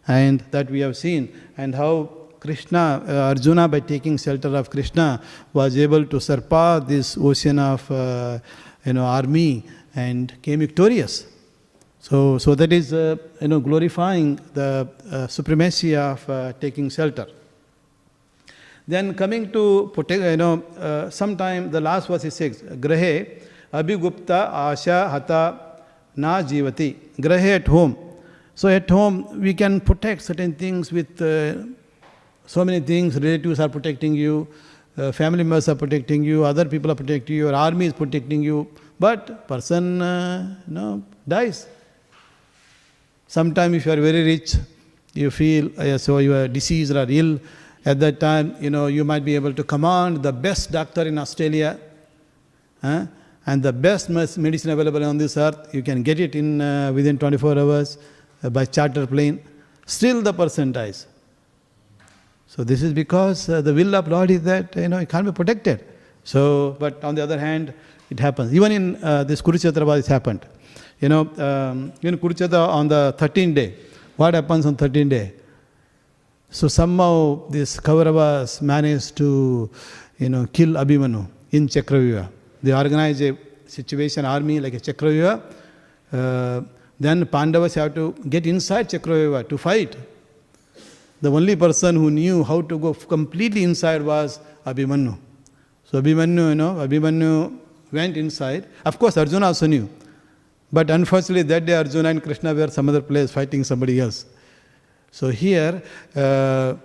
And that we have seen. And how Krishna, uh, Arjuna, by taking shelter of Krishna, was able to surpass this ocean of uh, you know army and came victorious. So, so that is uh, you know glorifying the uh, supremacy of uh, taking shelter. Then coming to protect, you know, uh, sometime the last verse is six. Grahe abhigupta asha hata na jivati. Grahe at home. So at home we can protect certain things with uh, so many things. Relatives are protecting you, uh, family members are protecting you, other people are protecting you, your army is protecting you. But person, uh, you know, dies. Sometimes if you are very rich, you feel uh, so you are diseased or ill. At that time, you know, you might be able to command the best doctor in Australia. huh? And the best medicine available on this earth, you can get it in uh, within 24 hours uh, by charter plane. Still, the person dies. So this is because uh, the will of Lord is that you know it can't be protected. So, but on the other hand, it happens. Even in uh, this Kurukshetra it happened. You know, um, in Kurukshetra on the 13th day, what happens on 13th day? So somehow this Kauravas managed to, you know, kill Abhimanyu in Chakravyuha. They organize a situation army like a Chakravyuha. Uh, then Pandavas have to get inside Chakravyuha to fight. The only person who knew how to go completely inside was Abhimanyu. So Abhimanyu, you know, Abhimanyu went inside. Of course, Arjuna also knew. But unfortunately, that day Arjuna and Krishna were some other place fighting somebody else. So here, uh,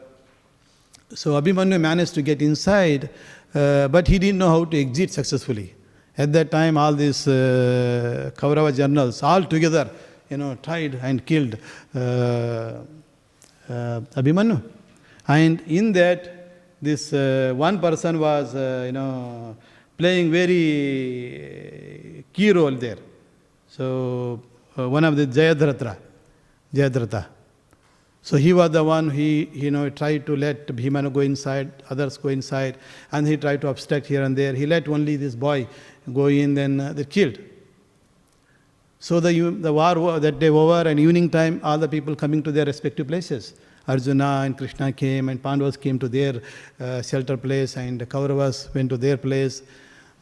so Abhimanyu managed to get inside, uh, but he didn't know how to exit successfully. At that time, all these uh, Kaurava generals all together, you know, tried and killed uh, uh, Abhimanyu. And in that, this uh, one person was, uh, you know, playing very key role there. So uh, one of the Jayadratha, Jayadratha. So he was the one, he, you know, tried to let Bhimanu go inside, others go inside, and he tried to obstruct here and there. He let only this boy go in, then uh, they killed. So the, the war that day over, and evening time, all the people coming to their respective places. Arjuna and Krishna came, and Pandavas came to their uh, shelter place, and Kauravas went to their place.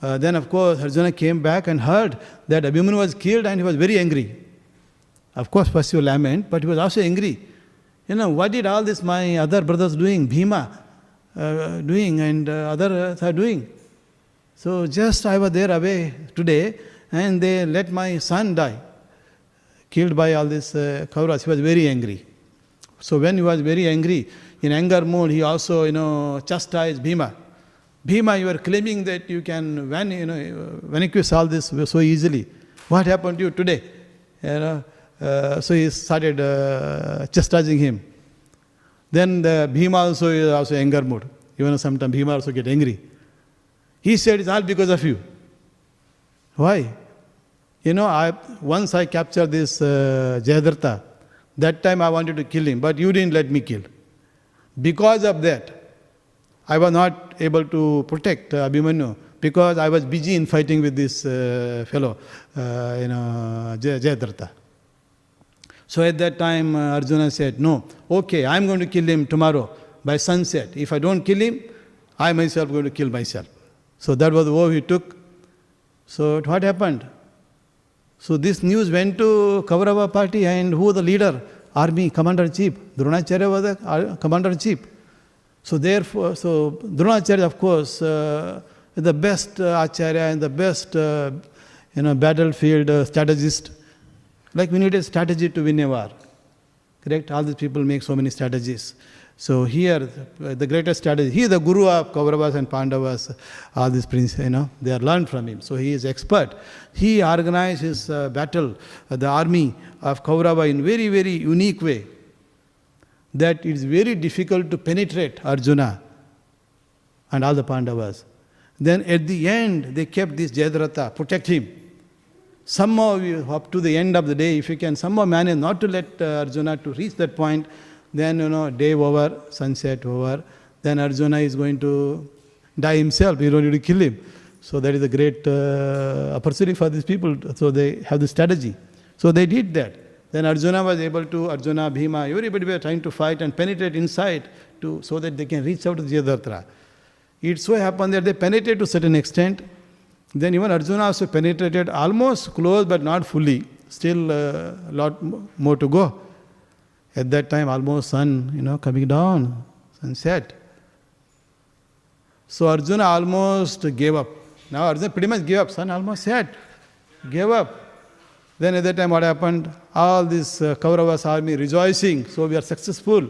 Uh, then, of course, Arjuna came back and heard that Abhimanyu was killed, and he was very angry. Of course, first you lament, but he was also angry. You know, what did all this my other brothers doing, Bhima uh, doing, and uh, others are doing? So just I was there away today, and they let my son die, killed by all this uh, Kauras. He was very angry. So when he was very angry, in anger mood, he also, you know, chastised Bhima. Bhima, you are claiming that you can van, you know, vanquish all this so easily. What happened to you today? You know, uh, so he started uh, chastising him. Then the Bhima also is also anger mood. Even sometimes Bhima also get angry. He said it's all because of you. Why? You know, I once I captured this uh, Jayadratha. That time I wanted to kill him, but you didn't let me kill. Because of that, I was not able to protect uh, Abhimanyu because I was busy in fighting with this uh, fellow, uh, you know, Jay- Jayadratha. So at that time, uh, Arjuna said, No, okay, I'm going to kill him tomorrow by sunset. If I don't kill him, I myself going to kill myself. So that was the vow he took. So what happened? So this news went to Kaurava party and who the leader? Army commander in chief. Dronacharya was the uh, commander in chief. So therefore, so Dronacharya, of course, uh, the best uh, acharya and the best, uh, you know, battlefield uh, strategist. Like we need a strategy to win a war. Correct? All these people make so many strategies. So here, uh, the greatest strategy, he is the guru of Kauravas and Pandavas, all these princes, you know, they are learned from him. So he is expert. He organized his uh, battle, the army of Kaurava in very, very unique way that it is very difficult to penetrate Arjuna and all the Pandavas. Then at the end, they kept this Jayadratha, protect him. Somehow, up to the end of the day, if you can somehow manage not to let uh, Arjuna to reach that point, then you know, day over, sunset over, then Arjuna is going to die himself. You don't need to kill him. So that is a great uh, opportunity for these people. So they have the strategy. So they did that. Then Arjuna was able to, Arjuna, Bhima, everybody were trying to fight and penetrate inside to, so that they can reach out to Jayadratha. It so happened that they penetrated to a certain extent. Then even Arjuna also penetrated almost close but not fully. Still a lot mo- more to go. At that time, almost sun, you know, coming down, sunset. So Arjuna almost gave up. Now Arjuna pretty much gave up. Sun almost set, gave up. Then at that time, what happened? All this uh, Kauravas army rejoicing. So we are successful.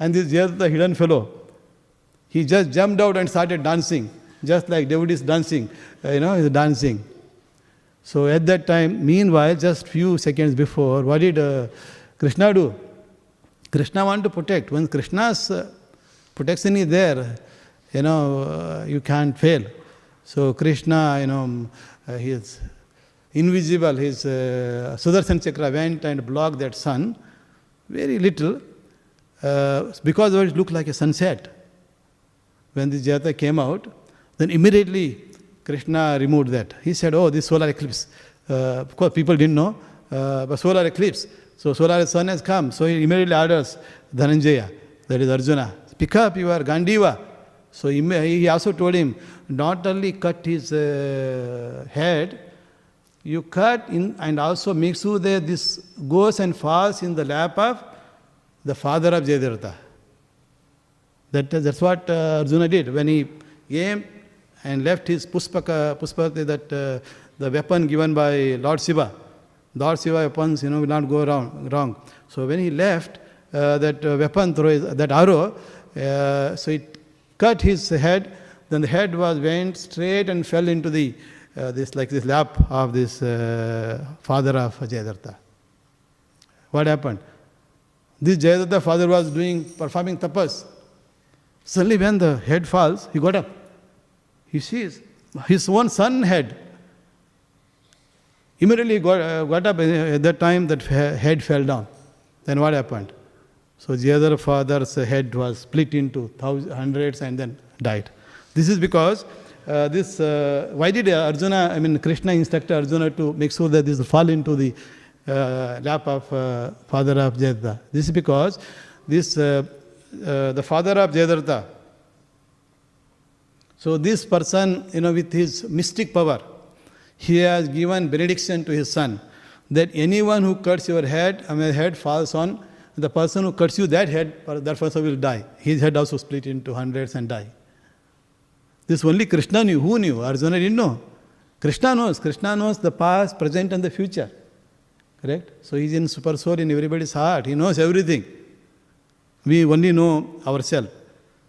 And this just the hidden fellow. He just jumped out and started dancing, just like David is dancing. uh, you know, he's dancing. So at that time, meanwhile, just few seconds before, what did uh, Krishna do? Krishna want to protect. When Krishna's uh, protection is there, you know, uh, you can't fail. So Krishna, you know, uh, he is invisible. His uh, Sudarshan Chakra went and blocked that sun, very little, uh, because it looked like a sunset. When the Jata came out, then immediately Krishna removed that. He said, Oh, this solar eclipse. Uh, of course, people didn't know, uh, but solar eclipse. So, solar sun has come. So, he immediately orders Dhananjaya, that is Arjuna, pick up your Gandiva. So, he he also told him, not only cut his uh, head, you cut in and also sure that this goes and falls in the lap of the father of Jayadratha. That, that's what uh, Arjuna did when he came and left his puspaka, puspaka that uh, the weapon given by Lord Shiva. Lord Shiva weapons, you know, will not go wrong. wrong. So when he left uh, that uh, weapon, his, that arrow, uh, so it cut his head. Then the head was went straight and fell into the uh, this like this lap of this uh, father of Jayadratha. What happened? This Jayadratha father was doing performing tapas. Suddenly, when the head falls, he got up. He sees his own son head. Immediately got, uh, got up. At that time, that head fell down. Then what happened? So the other father's head was split into thousands, hundreds, and then died. This is because uh, this. Uh, why did Arjuna? I mean, Krishna instructed Arjuna to make sure that this fall into the uh, lap of uh, father of Jayadratha. This is because this uh, uh, the father of Jayadratha. So this person, you know, with his mystic power, he has given benediction to his son that anyone who cuts your head, I mean, head falls on the person who cuts you that head, that person will die. His head also split into hundreds and die. This only Krishna knew. Who knew? Arjuna didn't know. Krishna knows. Krishna knows the past, present, and the future. Correct? So he's in super soul in everybody's heart. He knows everything. We only know ourselves.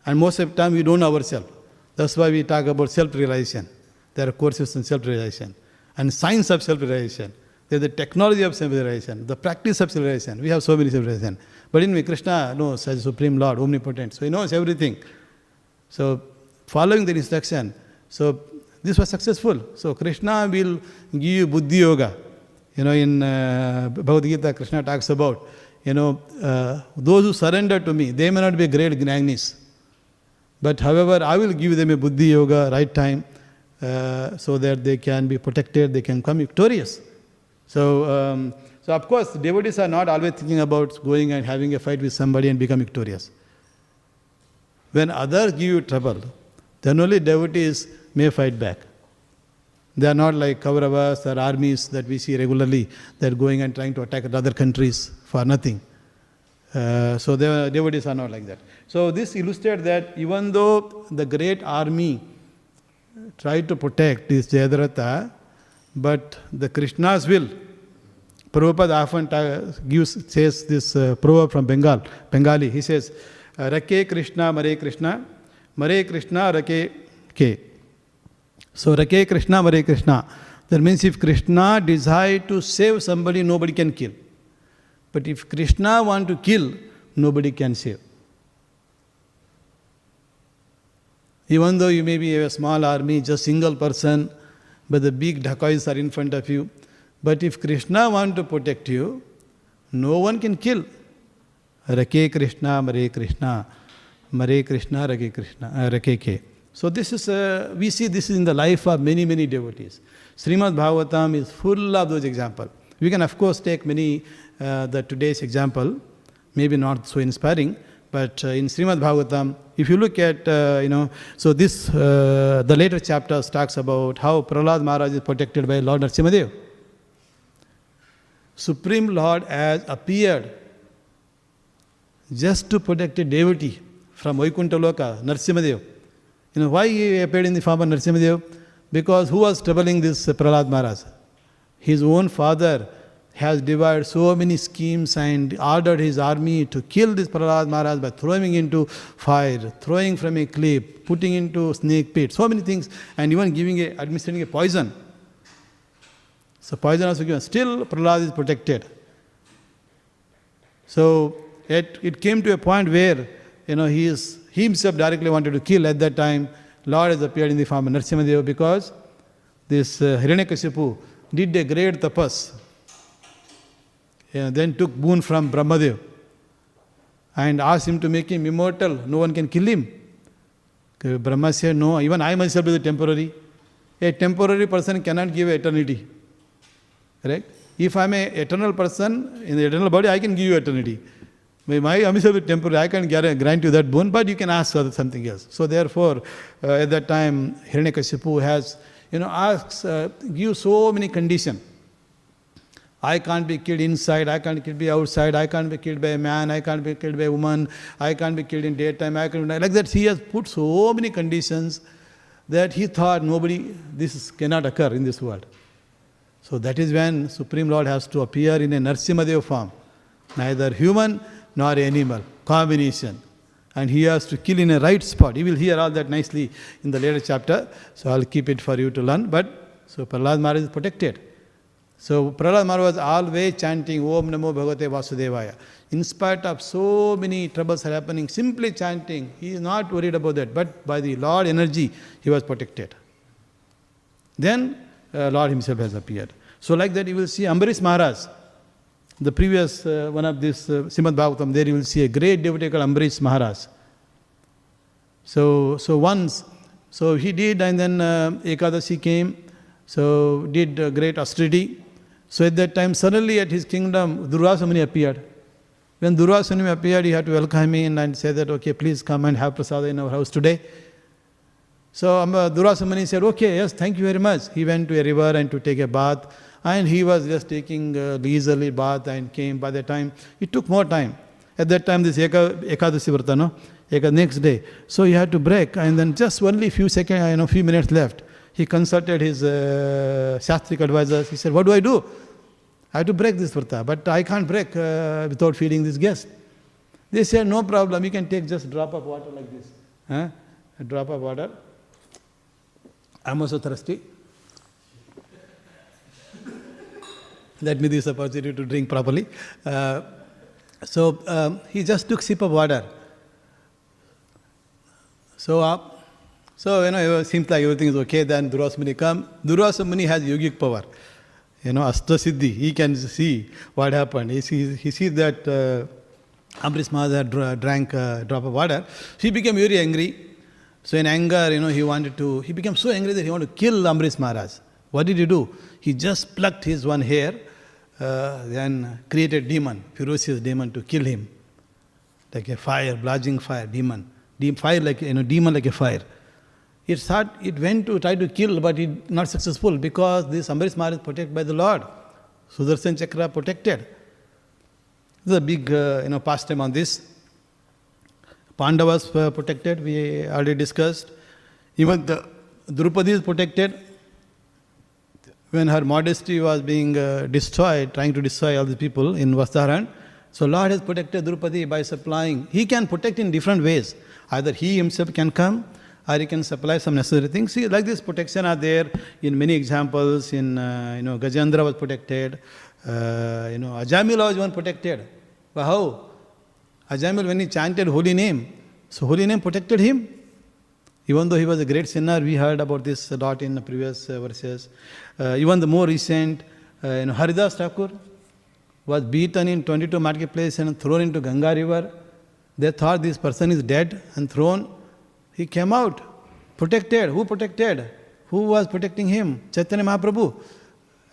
And most of the time we don't know ourselves. That's why we talk about self-realization. There are courses in self-realization. And science of self-realization. There's the technology of self-realization, the practice of self-realization. We have so many self-realization. But anyway, Krishna knows as Supreme Lord, omnipotent. So he knows everything. So following the instruction, so this was successful. So Krishna will give you buddhi yoga. You know, in uh, Bhagavad Gita, Krishna talks about, you know, uh, those who surrender to me, they may not be great jnanis. But however, I will give them a buddhi yoga right time uh, so that they can be protected, they can come victorious. So, um, so of course, devotees are not always thinking about going and having a fight with somebody and become victorious. When others give you trouble, then only devotees may fight back. They are not like Kauravas or armies that we see regularly They are going and trying to attack other countries for nothing. Uh, so the devotees are not like that. So this illustrates that even though the great army tried to protect this Jayadratha, but the Krishna's will, Prabhupada often gives, says this uh, proverb from Bengal, Bengali. He says, Rake Krishna, Mare Krishna, मरे कृष्णा, रके के। सो रके कृष्णा, मरे Krishna. That means if Krishna desire to save somebody nobody can kill but if Krishna want to kill nobody can save even though you may be have a small army just single person but the big dacoits are in front of you but if Krishna want to protect you no one can kill रके Krishna मरे Krishna Mare Krishna, Rake Krishna, uh, Rake Ke. So this is, uh, we see this in the life of many, many devotees. Srimad Bhagavatam is full of those examples. We can of course take many, uh, the today's example, maybe not so inspiring, but uh, in Srimad Bhagavatam, if you look at, uh, you know, so this, uh, the later chapters talks about how Prahlad Maharaj is protected by Lord Nrsimhadev. Supreme Lord has appeared just to protect a devotee from Vaikuntha Loka, Nrsimhadev. You know why he appeared in the form of Nrsimhadev? Because who was troubling this Prahlad Maharaj? His own father has devised so many schemes and ordered his army to kill this Prahlad Maharaj by throwing into fire, throwing from a cliff, putting into snake pit, so many things, and even giving a, administering a poison. So poison also given. Still Prahlad is protected. So it, it came to a point where you know he is he himself directly wanted to kill at that time. Lord has appeared in the form of Nrsimhadev because this uh, Hiranyakashipu did a great tapas. Then took boon from Brahmadev and asked him to make him immortal. No one can kill him. Brahma said, No, even I myself is a temporary. A temporary person cannot give eternity. Correct? If I'm an eternal person in the eternal body, I can give you eternity. My is temporary, I can grant you that boon, but you can ask for something else. So therefore, uh, at that time, Hiranyakashipu has, you know, asks, uh, give so many conditions. I can't be killed inside, I can't be outside, I can't be killed by a man, I can't be killed by a woman, I can't be killed in daytime, I can't like that. He has put so many conditions that he thought nobody, this cannot occur in this world. So that is when Supreme Lord has to appear in a Nrsimhadev form, neither human nor animal, combination. And he has to kill in a right spot. You will hear all that nicely in the later chapter, so I'll keep it for you to learn. But so Prahlad Maharaj is protected. So Prahlad Maharaj was always chanting Om Namo Bhagavate Vasudevaya. In spite of so many troubles happening, simply chanting, he is not worried about that. But by the Lord energy, he was protected. Then uh, Lord himself has appeared. So like that you will see Ambarish Maharaj, the previous uh, one of this uh, Bhagavatam, there you will see a great devotee called Ambarish Maharaj. So, so once, so he did and then uh, Ekadasi came, so did uh, great austerity. So at that time suddenly at his kingdom Durvasa Muni appeared. When Durvasa Muni appeared, he had to welcome him and say that, okay, please come and have prasada in our house today. So um, uh, Durvasa Muni said, okay, yes, thank you very much. He went to a river and to take a bath and he was just taking uh, leisurely bath and came by the time, it took more time. At that time this Eka, Ekadasi Vrata, no? Eka, next day. So he had to break and then just only few seconds, you know, few minutes left. He consulted his uh, Shastric advisors. He said, what do I do? I have to break this Vrata, but I can't break uh, without feeding this guest. They said, no problem, you can take just drop of water like this. Huh? A drop of water. I'm also thirsty. Let me this opportunity to drink properly. Uh, so um, he just took sip of water. So, uh, so you know, it seems like everything is okay. Then Durvasa Muni come. Durvasa has yogic power. You know, Asta Siddhi. He can see what happened. He sees, he sees that uh, Ambrish Maharaj drank a drop of water. He became very angry. So in anger, you know, he wanted to, he became so angry that he wanted to kill Ambrish Maharaj. What did he do? He just plucked his one hair, uh, then created demon, ferocious demon to kill him. Like a fire, blazing fire, demon. De- fire like, you know, demon like a fire. It thought, it went to try to kill, but it not successful because this Ambrish Maharaj is protected by the Lord. Sudarshan Chakra protected. There's a big, uh, you know, pastime on this. Pandavas were protected, we already discussed. Even the Draupadi is protected. When her modesty was being uh, destroyed, trying to destroy all the people in Vastraharan, so Lord has protected Draupadi by supplying. He can protect in different ways. Either he himself can come, or he can supply some necessary things. See, like this protection are there in many examples. In uh, you know, Gajendra was protected. Uh, you know, Ajamila was one protected. But how? Ajamil, when he chanted holy name, so holy name protected him. Even though he was a great sinner, we heard about this a lot in the previous uh, verses. Uh, even the more recent, uh, you know, Haridas Thakur was beaten in 22 marketplace and thrown into Ganga river. They thought this person is dead and thrown. He came out, protected. Who protected? Who was protecting him? Chaitanya Mahaprabhu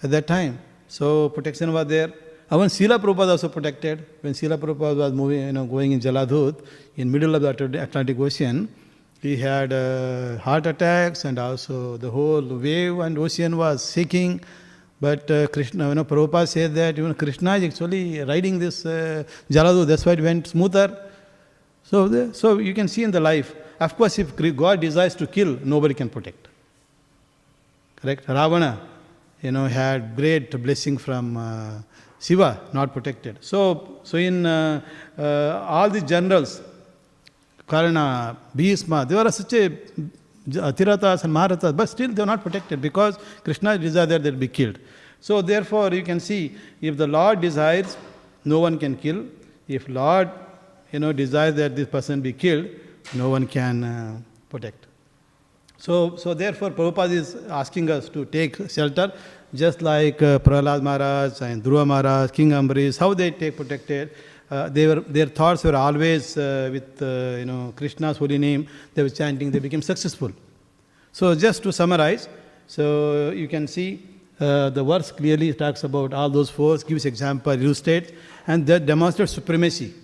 at that time. So protection was there. Even Srila Prabhupada was also protected. When Srila Prabhupada was moving, you know, going in Jaladhut, in middle of the Atlantic Ocean, he had uh, heart attacks and also the whole wave and ocean was shaking. But uh, Krishna, you know, Prabhupada said that even Krishna is actually riding this uh, Jaladhut, that's why it went smoother. So, the, so you can see in the life, of course, if God desires to kill, nobody can protect. Correct? Ravana, you know, had great blessing from uh, Shiva, not protected. So, so in uh, uh, all the generals, Bhishma, they were such a Atirathas and Maharathas, but still they were not protected because Krishna desired that they be killed. So therefore you can see if the Lord desires, no one can kill. If Lord you know desires that this person be killed, no one can uh, protect. So, so therefore, Prabhupada is asking us to take shelter, just like uh, Prahlad Maharaj and Dhruva Maharaj, King Ambarish, how they take protected. Uh, they were, their thoughts were always uh, with uh, you know Krishna's holy name. They were chanting. They became successful. So just to summarize, so you can see uh, the verse clearly talks about all those force, gives example, illustrates, and that demonstrates supremacy.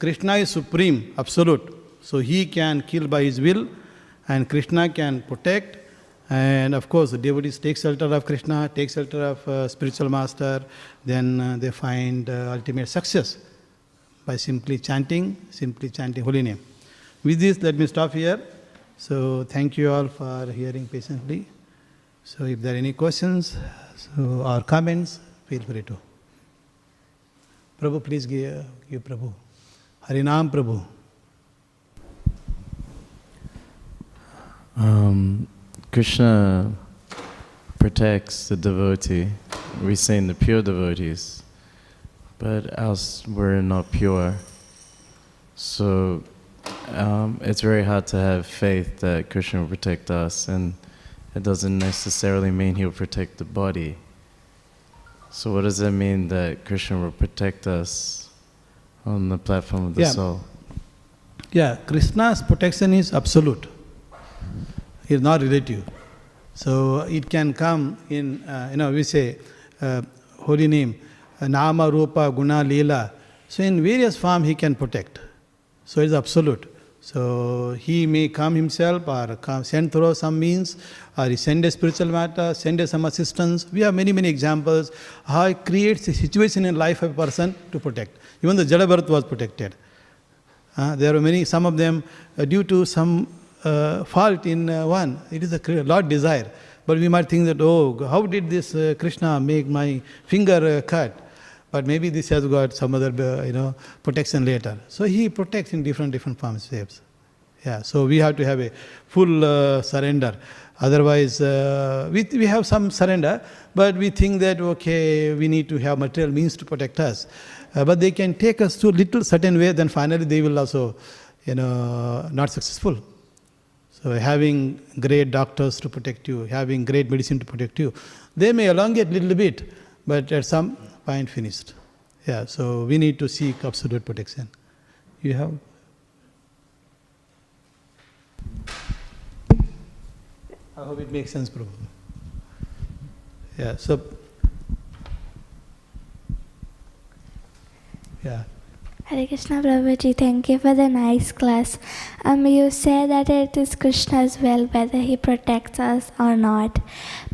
Krishna is supreme, absolute. So he can kill by his will, and Krishna can protect. And of course, the devotees take shelter of Krishna, take shelter of uh, spiritual master, then uh, they find uh, ultimate success by simply chanting, simply chanting holy name. With this, let me stop here. So thank you all for hearing patiently. So if there are any questions so, or comments, feel free to. Prabhu, please give, give Prabhu. Harinam Prabhu. Um, Krishna protects the devotee. We saying the pure devotees, but else we're not pure. So um, it's very hard to have faith that Krishna will protect us, and it doesn't necessarily mean He'll protect the body. So what does that mean that Krishna will protect us on the platform of the Yeah. soul? Yeah, Krishna's protection is absolute. It is not relative. So it can come in, uh, you know, we say uh, holy name, Nama, Rupa, Guna, Leela. So in various form he can protect. So it is absolute. So he may come himself or come, send through some means or he send a spiritual matter, send a some assistance. We have many, many examples how he creates a situation in life of a person to protect. Even the Jadabharat was protected. Uh, there are many, some of them uh, due to some uh, fault in uh, one. It is a Lord desire. But we might think that, oh, how did this uh, Krishna make my finger uh, cut? But maybe this has got some other, uh, you know, protection later. So he protects in different, different forms, shapes. Yeah, so we have to have a full uh, surrender. Otherwise, uh, we, we have some surrender, but we think that, okay, we need to have material means to protect us. Uh, but they can take us to little certain way, then finally they will also, you know, not successful. So having great doctors to protect you, having great medicine to protect you, they may elongate a little bit, but at some point finished. Yeah, so we need to seek absolute protection. You have? I hope it makes sense, Prabhu. Yeah, so. Yeah. Hare Krishna Prabhuji, thank you for the nice class. Um, you say that it is Krishna's will whether he protects us or not.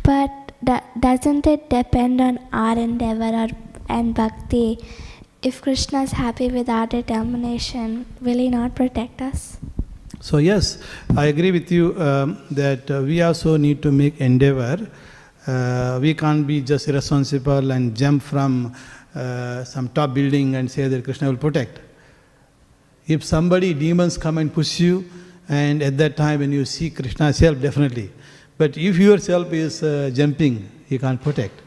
But do- doesn't it depend on our endeavor or, and bhakti? If Krishna is happy with our determination, will he not protect us? So yes, I agree with you um, that uh, we also need to make endeavor. Uh, we can't be just irresponsible and jump from uh, some top building and say that Krishna will protect. If somebody, demons come and push you, and at that time when you see Krishna's help, definitely. But if yourself is uh, jumping, he can't protect.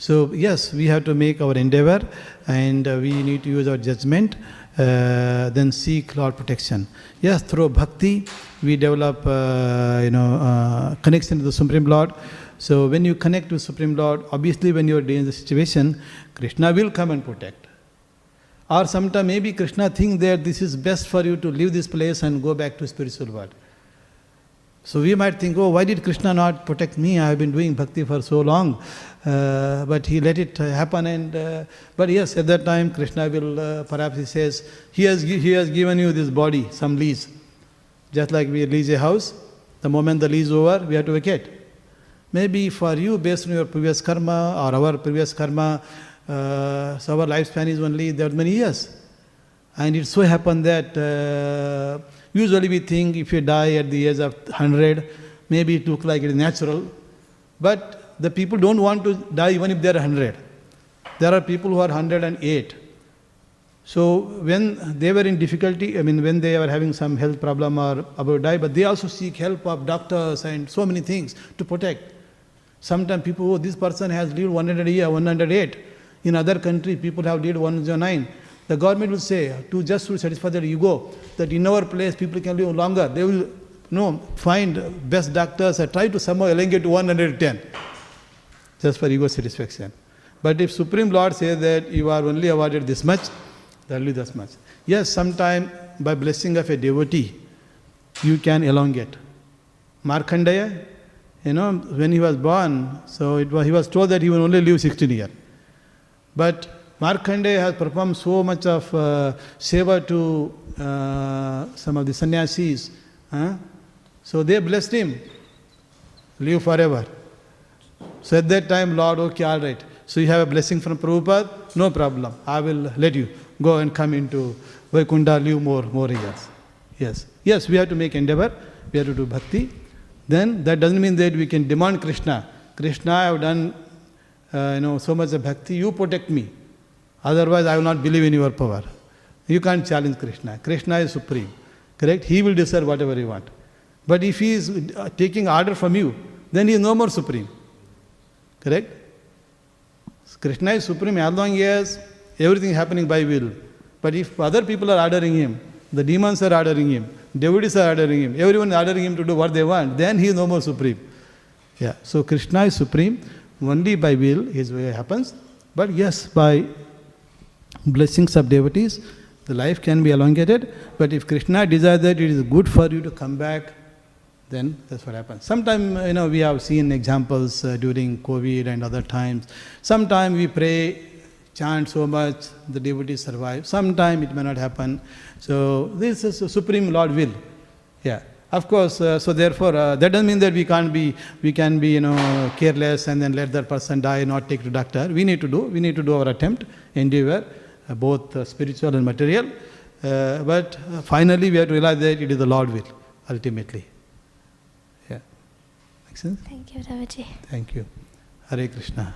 So yes, we have to make our endeavor, and uh, we need to use our judgment. Uh, then seek Lord protection. Yes, through bhakti, we develop, uh, you know, uh, connection to the Supreme Lord. So when you connect to Supreme Lord, obviously when you are in the situation, Krishna will come and protect. Or sometimes maybe Krishna think that this is best for you to leave this place and go back to spiritual world. So we might think, oh, why did Krishna not protect me? I have been doing bhakti for so long. Uh, but he let it happen and uh, but yes at that time krishna will uh, perhaps he says he has he has given you this body some lease just like we lease a house the moment the lease over we have to vacate maybe for you based on your previous karma or our previous karma uh, so our lifespan is only that many years and it so happened that uh, usually we think if you die at the age of 100 maybe it look like it is natural but the people don't want to die even if they are 100. There are people who are 108. So when they were in difficulty, I mean when they were having some health problem or about to die, but they also seek help of doctors and so many things to protect. Sometimes people, oh, this person has lived 100 year, 108. In other country, people have lived 109. The government will say, to just to satisfy their ego, that in our place people can live longer. They will you know, find best doctors and try to somehow elongate to 110 just for ego satisfaction. But if Supreme Lord says that you are only awarded this much, be this much. Yes, sometime by blessing of a devotee, you can elongate. Markandeya, you know, when he was born, so it was, he was told that he will only live 16 years. But Markandeya has performed so much of uh, seva to uh, some of the sannyasis. huh? So they blessed him, live forever. So at that time, Lord, okay, all right. So you have a blessing from Prabhupada, no problem. I will let you go and come into Vaikuntha, live more, more years. Yes. Yes, we have to make endeavor, we have to do bhakti. Then that doesn't mean that we can demand Krishna. Krishna, I have done uh, you know, so much of bhakti, you protect me. Otherwise, I will not believe in your power. You can't challenge Krishna. Krishna is supreme. Correct? He will decide whatever you want. But if he is uh, taking order from you, then he is no more supreme. Correct? Krishna is supreme as long as everything is happening by will. But if other people are ordering him, the demons are ordering him, devotees are ordering him, everyone is ordering him to do what they want, then he is no more supreme. Yeah. So Krishna is supreme. Only by will his way happens. But yes, by blessings of devotees, the life can be elongated. But if Krishna desires that it is good for you to come back, then that's what happens. Sometimes, you know, we have seen examples uh, during COVID and other times. Sometimes we pray, chant so much, the devotees survive. Sometimes it may not happen. So this is supreme Lord will. Yeah. Of course, uh, so therefore, uh, that doesn't mean that we can't be, we can be, you know, careless and then let that person die, not take to doctor. We need to do, we need to do our attempt, endeavor, uh, both uh, spiritual and material. Uh, but finally, we have to realize that it is the Lord will ultimately. Yeah. Makes sense? Thank you, Ravaji. Thank you. Hare Krishna.